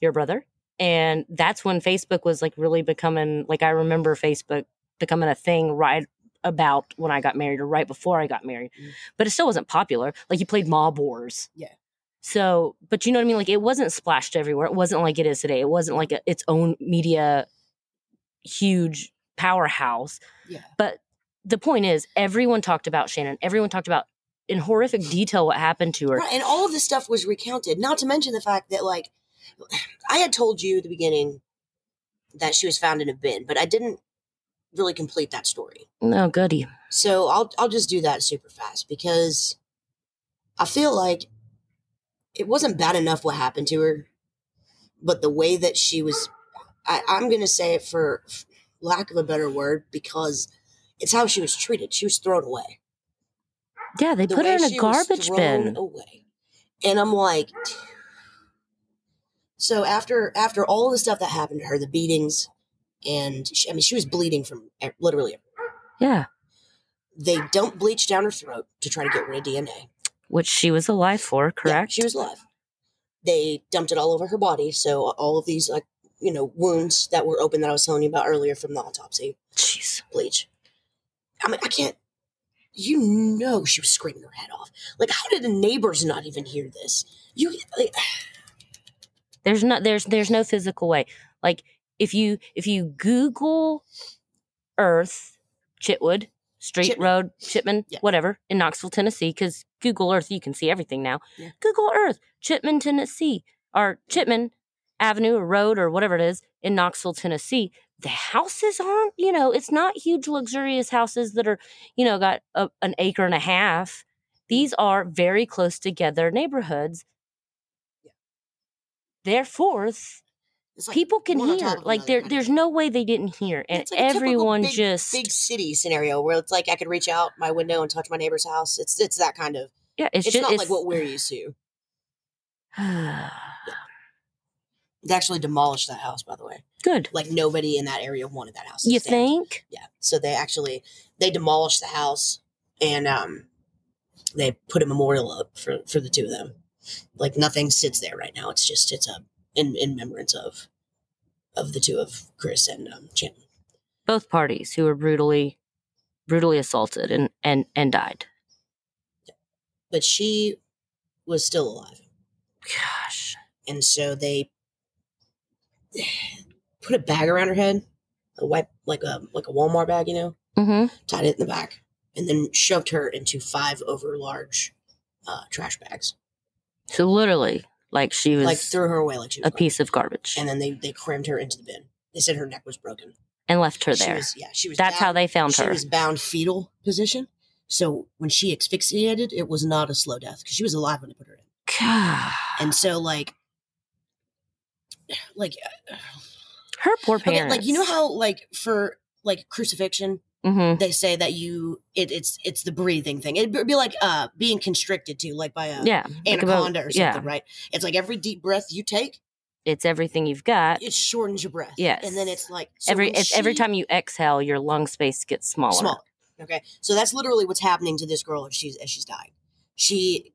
your brother, and that's when Facebook was like really becoming like I remember Facebook becoming a thing right about when I got married or right before I got married. Mm. But it still wasn't popular. Like you played Mob Wars. Yeah. So, but you know what I mean? Like it wasn't splashed everywhere. It wasn't like it is today. It wasn't like a, its own media huge powerhouse. yeah, But the point is, everyone talked about Channon. Everyone talked about in horrific detail what happened to her. right. And all of this stuff was recounted. Not to mention the fact that like I had told you at the beginning that she was found in a bin, but I didn't really complete that story. No, goody. So I'll I'll just do that super fast because I feel like it wasn't bad enough what happened to her, but the way that she was I, I'm gonna say it for lack of a better word, because it's how she was treated. She was thrown away. Yeah, they The put her in a garbage bin. Away. And I'm like so after after all the stuff that happened to her, the beatings, and she, I mean she was bleeding from literally Yeah, they dumped bleach down her throat to try to get rid of DNA. which she was alive for, Yeah, correct? she was alive. They dumped it all over her body, so all of these like you know wounds that were open that I was telling you about earlier from the autopsy, Jeez. bleach. I mean, I can't. You know, she was screaming her head off. Like, how did the neighbors not even hear this? You like, There's no there's there's no physical way. Like if you if you Google Earth Chitwood Street Chipman. Road Chipman Yeah. whatever in Knoxville Tennessee because Google Earth you can see everything now. Yeah. Google Earth Chipman Tennessee or Chipman Avenue or Road or whatever it is in Knoxville Tennessee. The houses aren't you know it's not huge luxurious houses that are you know got a, an acre and a half. These are very close together neighborhoods. Therefore, it's like people can hear. Like there, there's no way they didn't hear, and It's like a everyone big- just big city scenario where it's like I could reach out my window and touch my neighbor's house. It's it's that kind of. yeah. It's, It's, just not it's, like what we're used to. They actually demolished that house, by the way. good. Like nobody in that area wanted that house. You stand. think? Yeah. So they actually they demolished the house and um they put a memorial up for for the two of them. Like nothing sits there right now. It's just it's a in in remembrance of of the two of Chris and um Chandler. Both parties who were brutally, brutally assaulted and and and died. But she was still alive. Gosh. And so they put a bag around her head, a white like a like a Walmart bag, you know, Mm-hmm. tied it in the back, and then shoved her into five over large uh, trash bags. So literally, like she was like threw her away like she was a piece of garbage and then they they crammed her into the bin. They said her neck was broken. and left her She there. was- yeah, she was. That's how they found she her. She was bound fetal position. So when she asphyxiated, it was not a slow death because she was alive when they put her in. God. And so like, like, uh, Her poor okay, like you know how like for like crucifixion Mm-hmm. they say that you it, it's it's the breathing thing. It'd be like uh being constricted to like by a Yeah. like about- anaconda or something, yeah. right? It's like every deep breath you take, It's everything you've got. it shortens your breath. Yes. and then it's like so every it's every time you exhale, your lung space gets smaller. smaller. Okay, so that's literally what's happening to this girl as she's as she's dying. She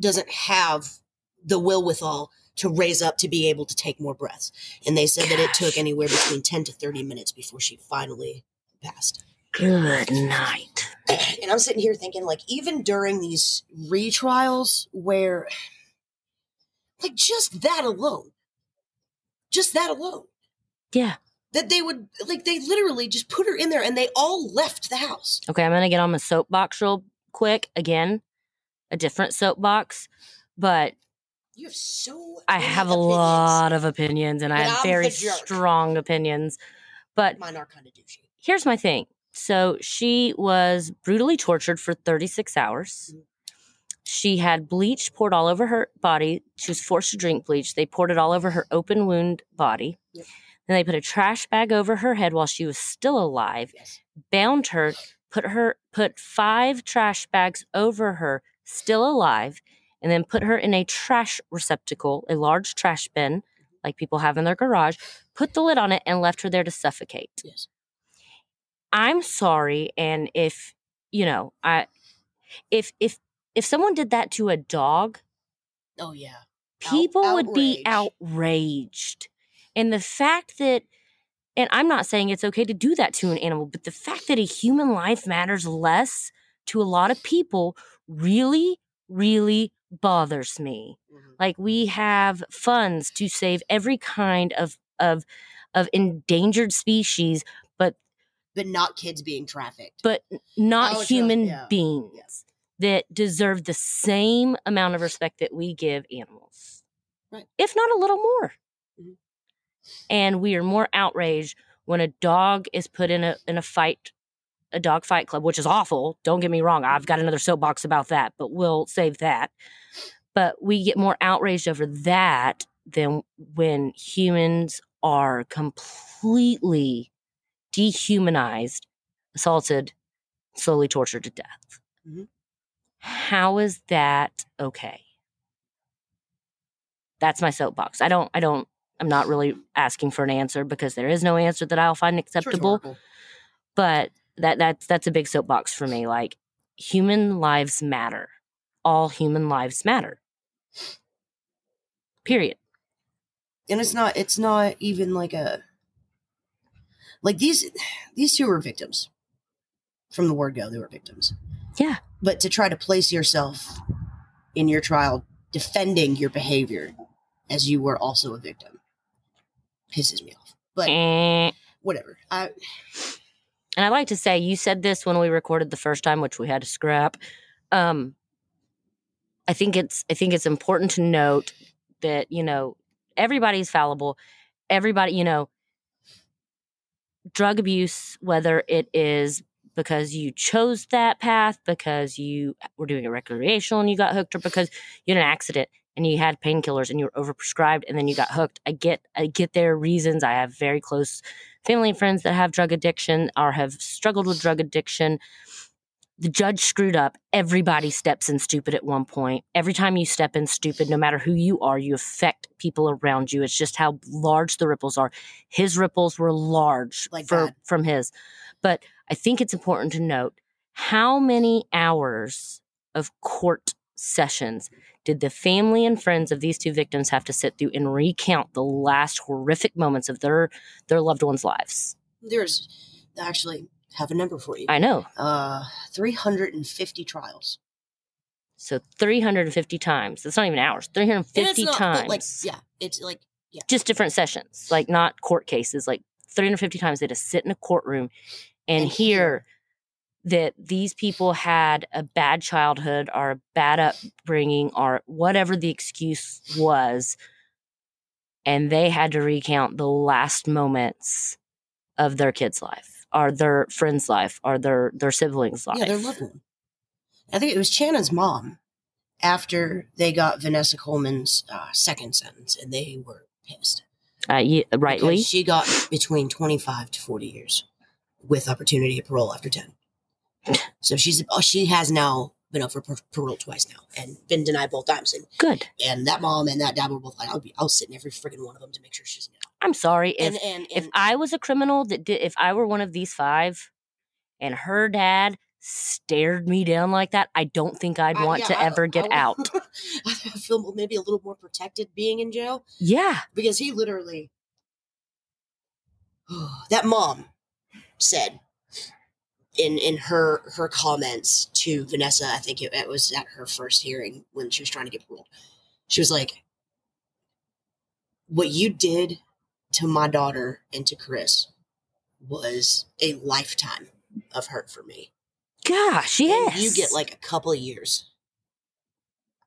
doesn't have the will withal to raise up to be able to take more breaths, and they said that it took anywhere between ten to thirty minutes before she finally passed. Good night. And I'm sitting here thinking, like, even during these retrials, where, like, just that alone, just that alone, Yeah. that they would like they literally just put her in there and they all left the house. Okay, I'm gonna get on my soapbox real quick again, a different soapbox, but You have so. I have a lot of opinions and I have I'm very strong opinions. But Mine are kind of douchey. here's my thing. So she was brutally tortured for 36 hours. Mhm. She had bleach poured all over her body. She was forced to drink bleach. They poured it all over her open wound body. Yep. Then they put a trash bag over her head while she was still alive, Yes. bound her, put her put five trash bags over her still alive, and then put her in a trash receptacle, a large trash bin like people have in their garage, put the lid on it and left her there to suffocate. Yes. I'm sorry and if you know, I if if if someone did that to a dog, Oh yeah. Out- people would be outraged. And the fact that and I'm not saying it's okay to do that to an animal, but the fact that a human life matters less to a lot of people really really bothers me Mhm. like we have funds to save every kind of of of endangered species But not kids being trafficked. but not Oh, human Yeah. beings that deserve the same amount of respect that we give animals Right. if not a little more Mhm. and we are more outraged when a dog is put in a in a fight a dog fight club which is awful don't get me wrong i've got another soapbox about that but we'll save that but we get more outraged over that than when humans are completely dehumanized assaulted slowly tortured to death. Mhm. how is that okay? That's my soapbox. I don't i don't i'm not really asking for an answer because there is no answer that i'll find acceptable. rhetorical. but that that's that's a big soapbox for me like human lives matter. All human lives matter. Period. And it's not it's not even like a like these these two were victims. From the word go they were victims. Yeah. but to try to place yourself in your trial defending your behavior as you were also a victim pisses me off. But Eh. whatever. I and i like to say you said this when we recorded the first time which we had to scrap. Um i think it's i think it's important to note that you know everybody's fallible. Everybody you know drug abuse whether it is because you chose that path because you were doing it recreational and you got hooked or because you had an accident and you had painkillers and you were overprescribed and then you got hooked. I get i get their reasons. I have very close family and friends that have drug addiction or have struggled with drug addiction the judge screwed up. Everybody steps in stupid at one point. Every time you step in stupid no matter who you are you affect people around you. It's just how large the ripples are. His ripples were large Like for, from his. But i think it's important to note how many hours of court sessions did the family and friends of these two victims have to sit through and recount the last horrific moments of their their loved ones lives? There's actually have a number for you. I know. Uh 350 trials. So 350 times. That's not even hours. And it's 350 not- times like yeah it's like just different sessions like not court cases. Like 350 times they had to sit in a courtroom and, And hear hear. that these people had a bad childhood or a bad upbringing or whatever the excuse was and they had to recount the last moments of their kid's life or their friend's life or their their siblings life Yeah, their loved one. I think it was Channon's mom after they got Vanessa Coleman's uh, second sentence, and they were pissed. uh, yeah, rightly Because she got between 25 to 40 years with opportunity of parole after 10. So she's oh, she has now been up for par- parole twice now and been denied both times. And, good and that mom and that dad were both like, I'll be, I'll sit in every freaking one of them to make sure she's. I'm sorry if And, and, and, if I was a criminal that did, if I were one of these five, and her dad stared me down like that, I don't think I'd I- want yeah, to I- ever get I- out. I feel maybe a little more protected being in jail. Yeah, because he literally that mom said in in her her comments to Vanessa, I think it, it was at her first hearing when she was trying to get paroled. She was like, "What you did to my daughter and to Chris was a lifetime of hurt for me. gosh, And yes. you get like a couple of years."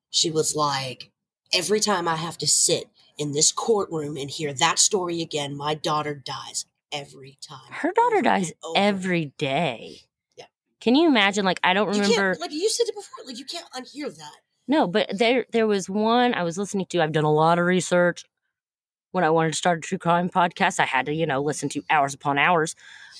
She was like, every time I have to sit in this courtroom and hear that story again, my daughter dies every time. Her daughter over dies over. every day. Yeah. Can you imagine? Like, I don't remember. can't, like you said it before, like you can't unhear that. No, but there there was one I was listening to. I've done a lot of research. When I wanted to start a true crime podcast, I had to, you know, listen to hours upon hours,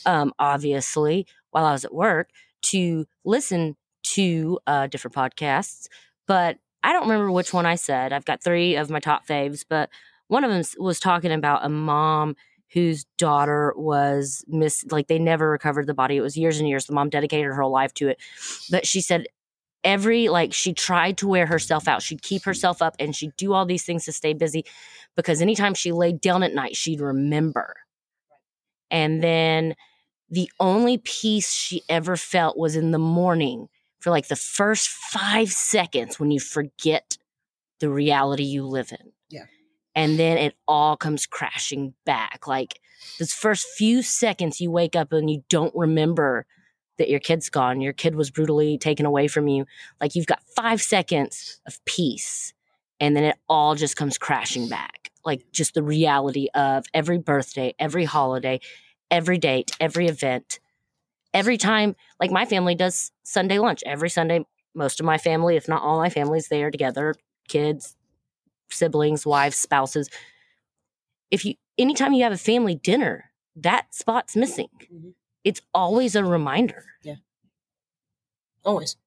um, obviously, while I was at work to listen to uh, different podcasts. But I don't remember which one I said. I've got three of my top faves, but one of them was talking about a mom whose daughter was miss like they never recovered the body. It was years and years. The mom dedicated her whole life to it. But she said every like she tried to wear herself out. She'd keep herself up and she'd do all these things to stay busy because anytime she laid down at night, she'd remember. And then the only peace she ever felt was in the morning for like the first five seconds when you forget the reality you live in. Yeah. And then it all comes crashing back. Like those first few seconds you wake up and you don't remember that your kid's gone, your kid was brutally taken away from you. Like you've got five seconds of peace, and then it all just comes crashing back. Like just the reality of every birthday, every holiday, every date, every event, every time. Like my family does Sunday lunch every Sunday. Most of my family, if not all my family's there together, kids, siblings, wives, spouses. If you, anytime you have a family dinner, that spot's missing. Mhm. It's always a reminder. Yeah. Always.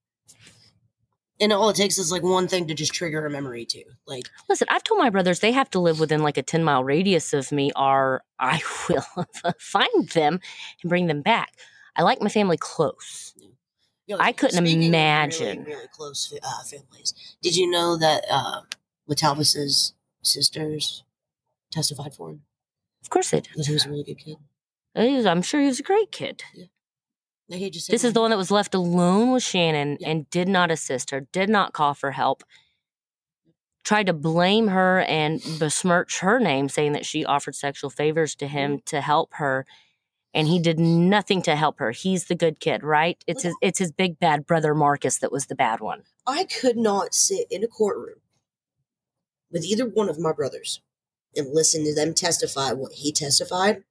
And all it takes is like one thing to just trigger a memory too. Like Listen, I've told my brothers they have to live within like a 10 mile radius of me, or I will find them and bring them back. I like my family close. you know, I couldn't imagine. really, really close uh, families. Did you know that uh, Letalvis's sisters testified for him? Of course they That he was a really good kid. did. I'm sure he was a great kid. That he just said, This is the one that was left alone with Channon Yeah. and did not assist her, did not call for help, tried to blame her and besmirch her name, saying that she offered sexual favors to him mm-hmm. to help her. And he did nothing to help her. He's the good kid, right? It's his it's his big bad brother Marcus that was the bad one. I could not sit in a courtroom with either one of my brothers and listen to them testify what he testified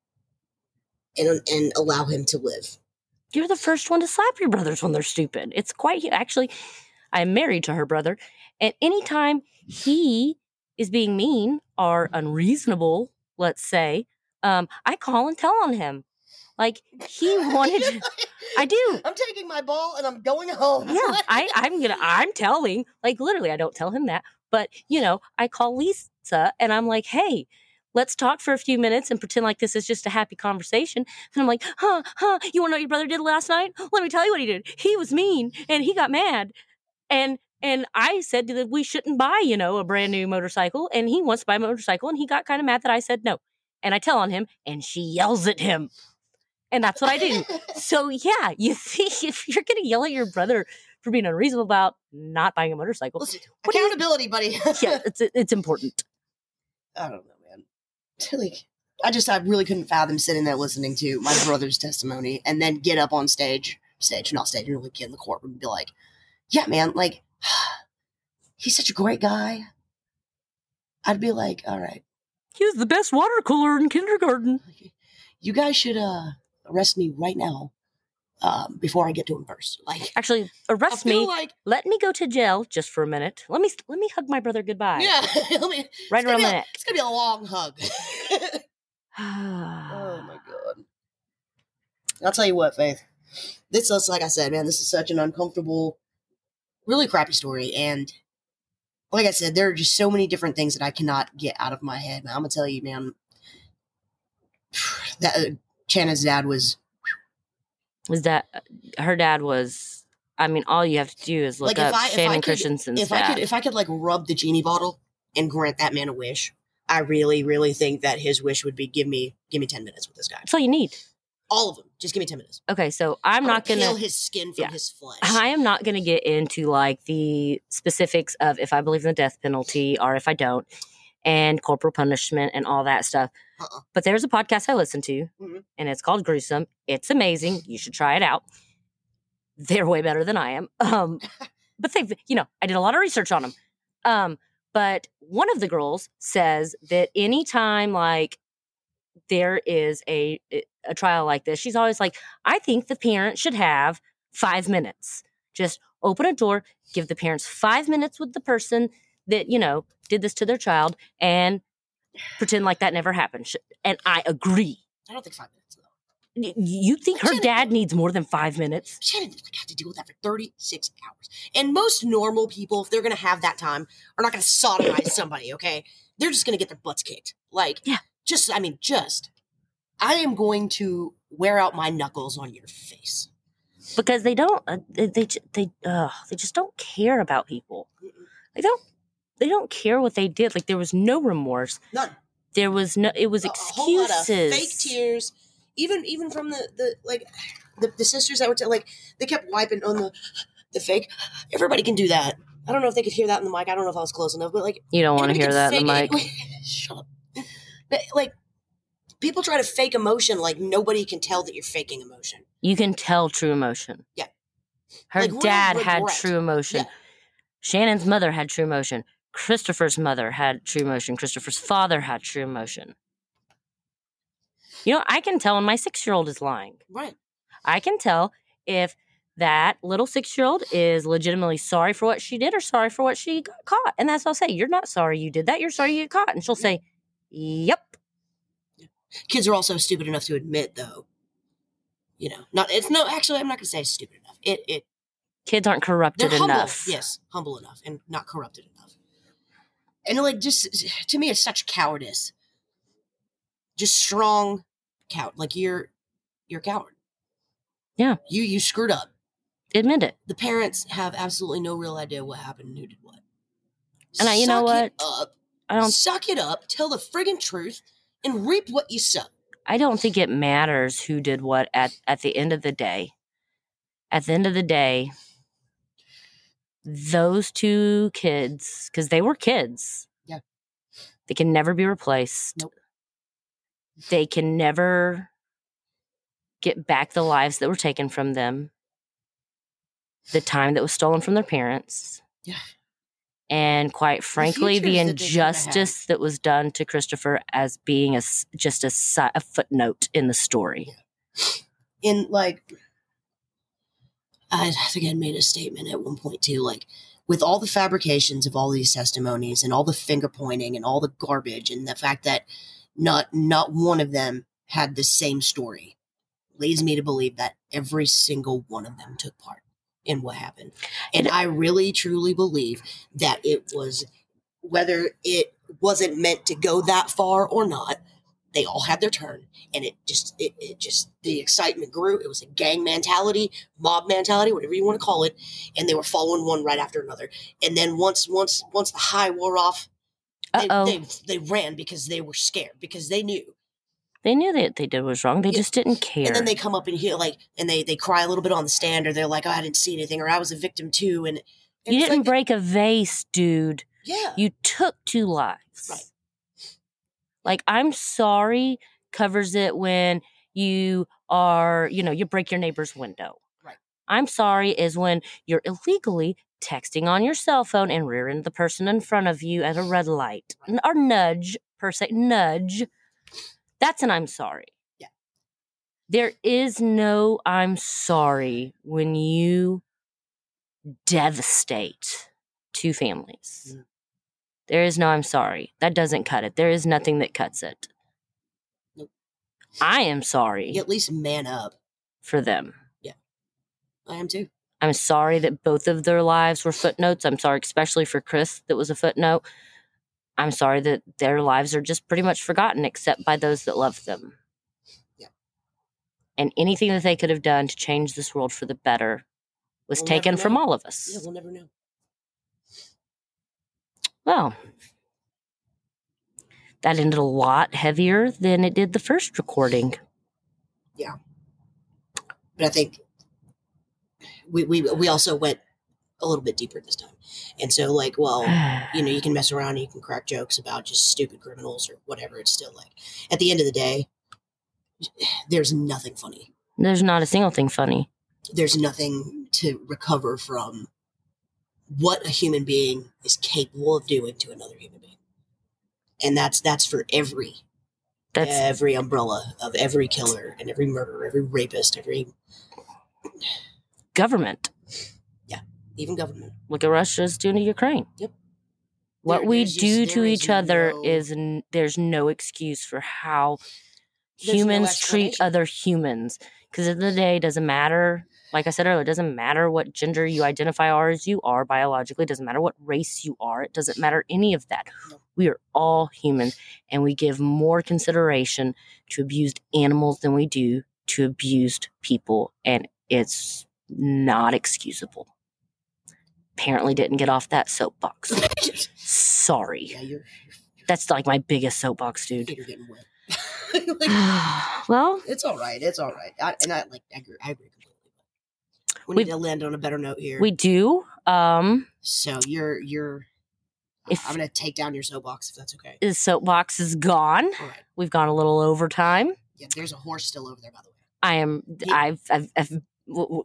and and allow him to live. You're the first one to slap your brothers when they're stupid. It's quite actually. I'm married to her brother, and anytime he is being mean or unreasonable, let's say, um, I call and tell on him. Like he wanted. I do. I'm taking my ball and I'm going home. Yeah, I, I'm gonna. I'm telling. Like literally, I don't tell him that, but you know, I call Lisa and I'm like, hey. Let's talk for a few minutes and pretend like this is just a happy conversation. And I'm like, huh, huh, you wanna know what your brother did last night? Let me tell you what he did. He was mean and he got mad. And and I said that we shouldn't buy, you know, a brand new motorcycle. And he wants to buy a motorcycle and he got kind of mad that I said no. And I tell on him and she yells at him. And that's what I do. So yeah, you see, if you're gonna yell at your brother for being unreasonable about not buying a motorcycle, Listen, What do you- accountability, buddy. yeah, it's it's important. I don't know. Like, I just, I really couldn't fathom sitting there listening to my brother's testimony and then get up on stage, stage, not stage, really get in the courtroom and be like, yeah, man, like, he's such a great guy. I'd be like, all right, He was the best water cooler in kindergarten. you guys should uh, arrest me right now um, before I get to him first. Like, Actually, arrest me. like, Let me go to jail just for a minute. Let me let me hug my brother goodbye. yeah, let me, right around the neck. It's gonna be a long hug. oh my god. I'll tell you what, Faith. This is like I said, man, this is such an uncomfortable, really crappy story. And like I said, there are just so many different things that I cannot get out of my head. I'm gonna tell you, man, that uh, Chana's dad was Was that uh, her dad was? I mean, all you have to do is look Like, up I- if I Channon could- Christensen's if dad. I could if I could like rub the genie bottle and grant that man a wish, I really, really think that his wish would be give me give me ten minutes with this guy. That's all you need. All of them. Just give me ten minutes. Okay, so I'm not gonna. peel his skin from yeah. his flesh. I am not going to get into like the specifics of if I believe in the death penalty or if I don't, and corporal punishment and all that stuff. Uh-uh. But there's a podcast I listen to, Mhm. and it's called Gruesome. It's amazing. You should try it out. They're way better than I am. Um, but they've, you know, I did a lot of research on them. Um, But one of the girls says that anytime like there is a a trial like this, she's always like, I think the parent should have five minutes. Just open a door, give the parents five minutes with the person that, you know, did this to their child and pretend like that never happened. And I agree. I don't think five minutes though. You think her Channon- dad needs more than five minutes? Channon didn't have to deal with that for 36 hours. And most normal people, if they're going to have that time, are not going to sodomize somebody, okay? They're just going to get their butts kicked. Like, Yeah. just, I mean, just, I am going to wear out my knuckles on your face. Because they don't. Uh, they they, uh, they just don't care about people. They don't. They don't care what they did. Like there was no remorse. None. There was no. It was A- a whole lot of excuses. fake tears. Even, even from the, the like, the, the sisters that were, t- like, they kept wiping on the, the fake. Everybody can do that. I don't know if they could hear that in the mic. I don't know if I was close enough, but like, You don't want to hear that in the mic. it. Shut up. But, Like people try to fake emotion, like nobody can tell that you're faking emotion. You can tell true emotion. Yeah. Her Like, dad had true emotion. Yeah. Channon's mother had true emotion. Christopher's mother had true emotion. Christopher's father had true emotion. You know, I can tell when my six year old is lying. Right. I can tell if that little six year old is legitimately sorry for what she did or sorry for what she got caught. And that's what I'll say. You're not sorry you did that. You're sorry you got caught. And she'll say, Yep. Kids are also stupid enough to admit, though. You know, not it's no. Actually, I'm not going to say stupid enough. It it Kids aren't corrupted humble. enough. Yes, humble enough and not corrupted enough. And like, just to me, it's such cowardice. Just strong coward. Like you're you're a coward. Yeah. You you screwed up. Admit it. the parents have absolutely no real idea what happened and who did what. And I- you know Suck what? Up, I don't suck it up, tell the friggin' truth, and reap what you sow. I don't think it matters who did what at, at the end of the day. At the end of the day, those two kids, because they were kids, Yeah. they can never be replaced. Nope. They can never get back the lives that were taken from them, the time that was stolen from their parents. Yeah. And quite frankly, the futures that they could have had. injustice that was done to Christopher as being a just a, a footnote in the story. In like, I think I made a statement at one point too. Like, with all the fabrications of all these testimonies and all the finger pointing and all the garbage and the fact that not not one of them had the same story, leads me to believe that every single one of them took part in what happened. And I really truly believe that it was whether it wasn't meant to go that far or not, they all had their turn. And it just it, it just the excitement grew. It was a gang mentality, mob mentality, whatever you want to call it. And they were following one right after another. And then once once once the high wore off, they, they they ran because they were scared, because they knew. They knew that they did was wrong. They Yeah. just didn't care. And then they come up and hear like, and they they cry a little bit on the stand, or they're like, "Oh, I didn't see anything," or "I was a victim too." And, and you didn't like, break a vase, dude. Yeah, You took two lives. Right. Like I'm sorry covers it when you are, you know, you break your neighbor's window. Right. I'm sorry is when you're illegally texting on your cell phone and rearing the person in front of you at a red light. Right. Or nudge, per se, nudge. That's an I'm sorry. Yeah. There is no I'm sorry when you devastate two families. Mm. There is no I'm sorry. That doesn't cut it. There is nothing that cuts it. Nope. I am sorry you at least man up. for them. Yeah. I am too. I'm sorry that both of their lives were footnotes. I'm sorry, especially for Chris, that was a footnote. I'm sorry that their lives are just pretty much forgotten except by those that love them. Yeah. And anything that they could have done to change this world for the better was We'll taken from all of us. Yeah, we'll never know. Well, that ended a lot heavier than it did the first recording. Yeah. But I think we we we also went a little bit deeper this time, and so like, well, you know, you can mess around you can crack jokes about just stupid criminals or whatever. It's still like, at the end of the day, there's nothing funny. There's not a single thing funny. There's nothing to recover from what a human being is capable of doing to another human being. And that's that's for every That's every umbrella of every killer and every murderer, every rapist, every government. Yeah, even government. Look at Russia's doing to Ukraine. Yep. What There- we do to each other is n- there's no excuse for how There's no humans treat other humans. Because at the end of the day, it doesn't matter. Like I said earlier, it doesn't matter what gender you identify or as you are biologically. It doesn't matter what race you are. It doesn't matter any of that. We are all humans, and we give more consideration to abused animals than we do to abused people, and it's not excusable. Apparently, didn't get off that soapbox. Sorry. yeah, you're, That's like my biggest soapbox, dude. you're getting wet. Like, well, it's all right. It's all right. I, and I like I agree, I agree We We- need to land on a better note here. we do. Um, so you're you're. If- I'm gonna take down your soapbox if that's okay. the soapbox is gone. All right. We've gone a little overtime. Yeah, there's a horse still over there, by the way. I am. Yeah. I've. I've, I've.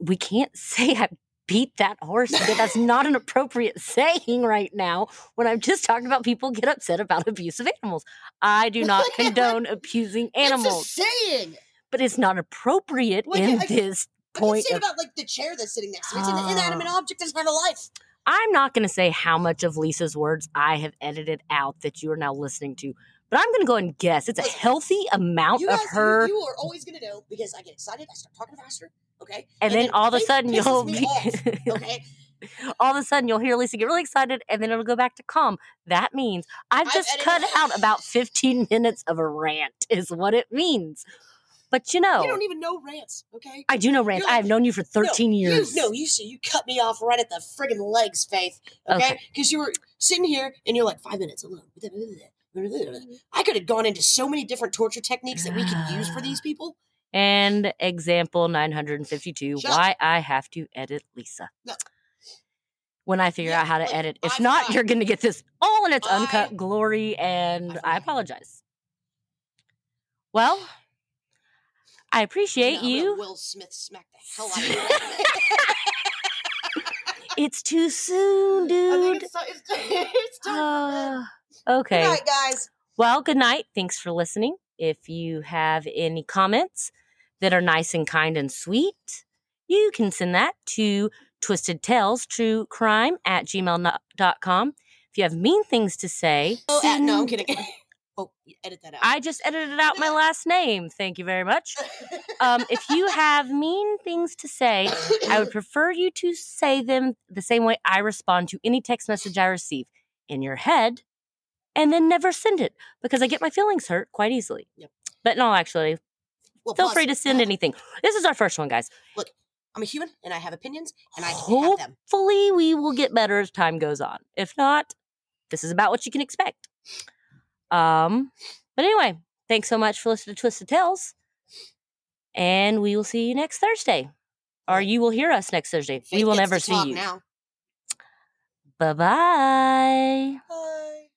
We can't say I beat that horse. because That's not an appropriate saying right now. When I'm just talking about people get upset about abuse of animals. I do not condone abusing animals, It's a saying. but it's not appropriate in I- this I can point say of about like the chair that's sitting next to me. It's an inanimate object that doesn't have a life. I'm not going to say how much of Lisa's words I have edited out that you are now listening to, but I'm going to go and guess it's a healthy amount You of her. you, you are always gonna know because I get excited. I start talking faster. Okay, and, then, all of a sudden you'll be, off, okay. all of a sudden you'll hear Lisa get really excited and then it'll go back to calm. That means I've I've just cut out about 15 minutes of a rant is what it means. But you know, You don't even know rants. Okay. I do know rants. You're I have known you for 13 no, years. You, no, you see, you cut me off right at the friggin' legs, Faith. Okay, Okay. because you were sitting here and you're like five minutes alone. Mm-hmm. I could have gone into so many different torture techniques that we could use for these ah. people. And example 952 Shut up. why I have to edit Lisa. No. When I figure Yeah, out how to look, edit. If I've not, you're going to get this all in its I- uncut glory, and I've I apologize. Well, I appreciate you. Will Smith smack the hell out of you. It's too soon, dude. it's, ti- it's, it's time. Uh, okay. Good night, guys. Well, good night. Thanks for listening. If you have any comments that are nice and kind and sweet, you can send that to Twisted Tales True Crime at gmail.com. If you have mean things to say, Oh, uh, no, I'm kidding. Oh, edit that out. I just edited out my last name. Thank you very much. Um, if you have mean things to say, I would prefer you to say them the same way I respond to any text message I receive in your head and then never send it because I get my feelings hurt quite easily. Yep. But no, actually, well, feel plus, free to send anything. This is our first one, guys. Look, I'm a human and I have opinions and I can have them. Hopefully, we will get better as time goes on. If not, this is about what you can expect. Um, but anyway, thanks so much for listening to Twisted Tales. And we will see you next Thursday. Or you will hear us next Thursday. we will never see talk you. Now. Bye bye. Bye.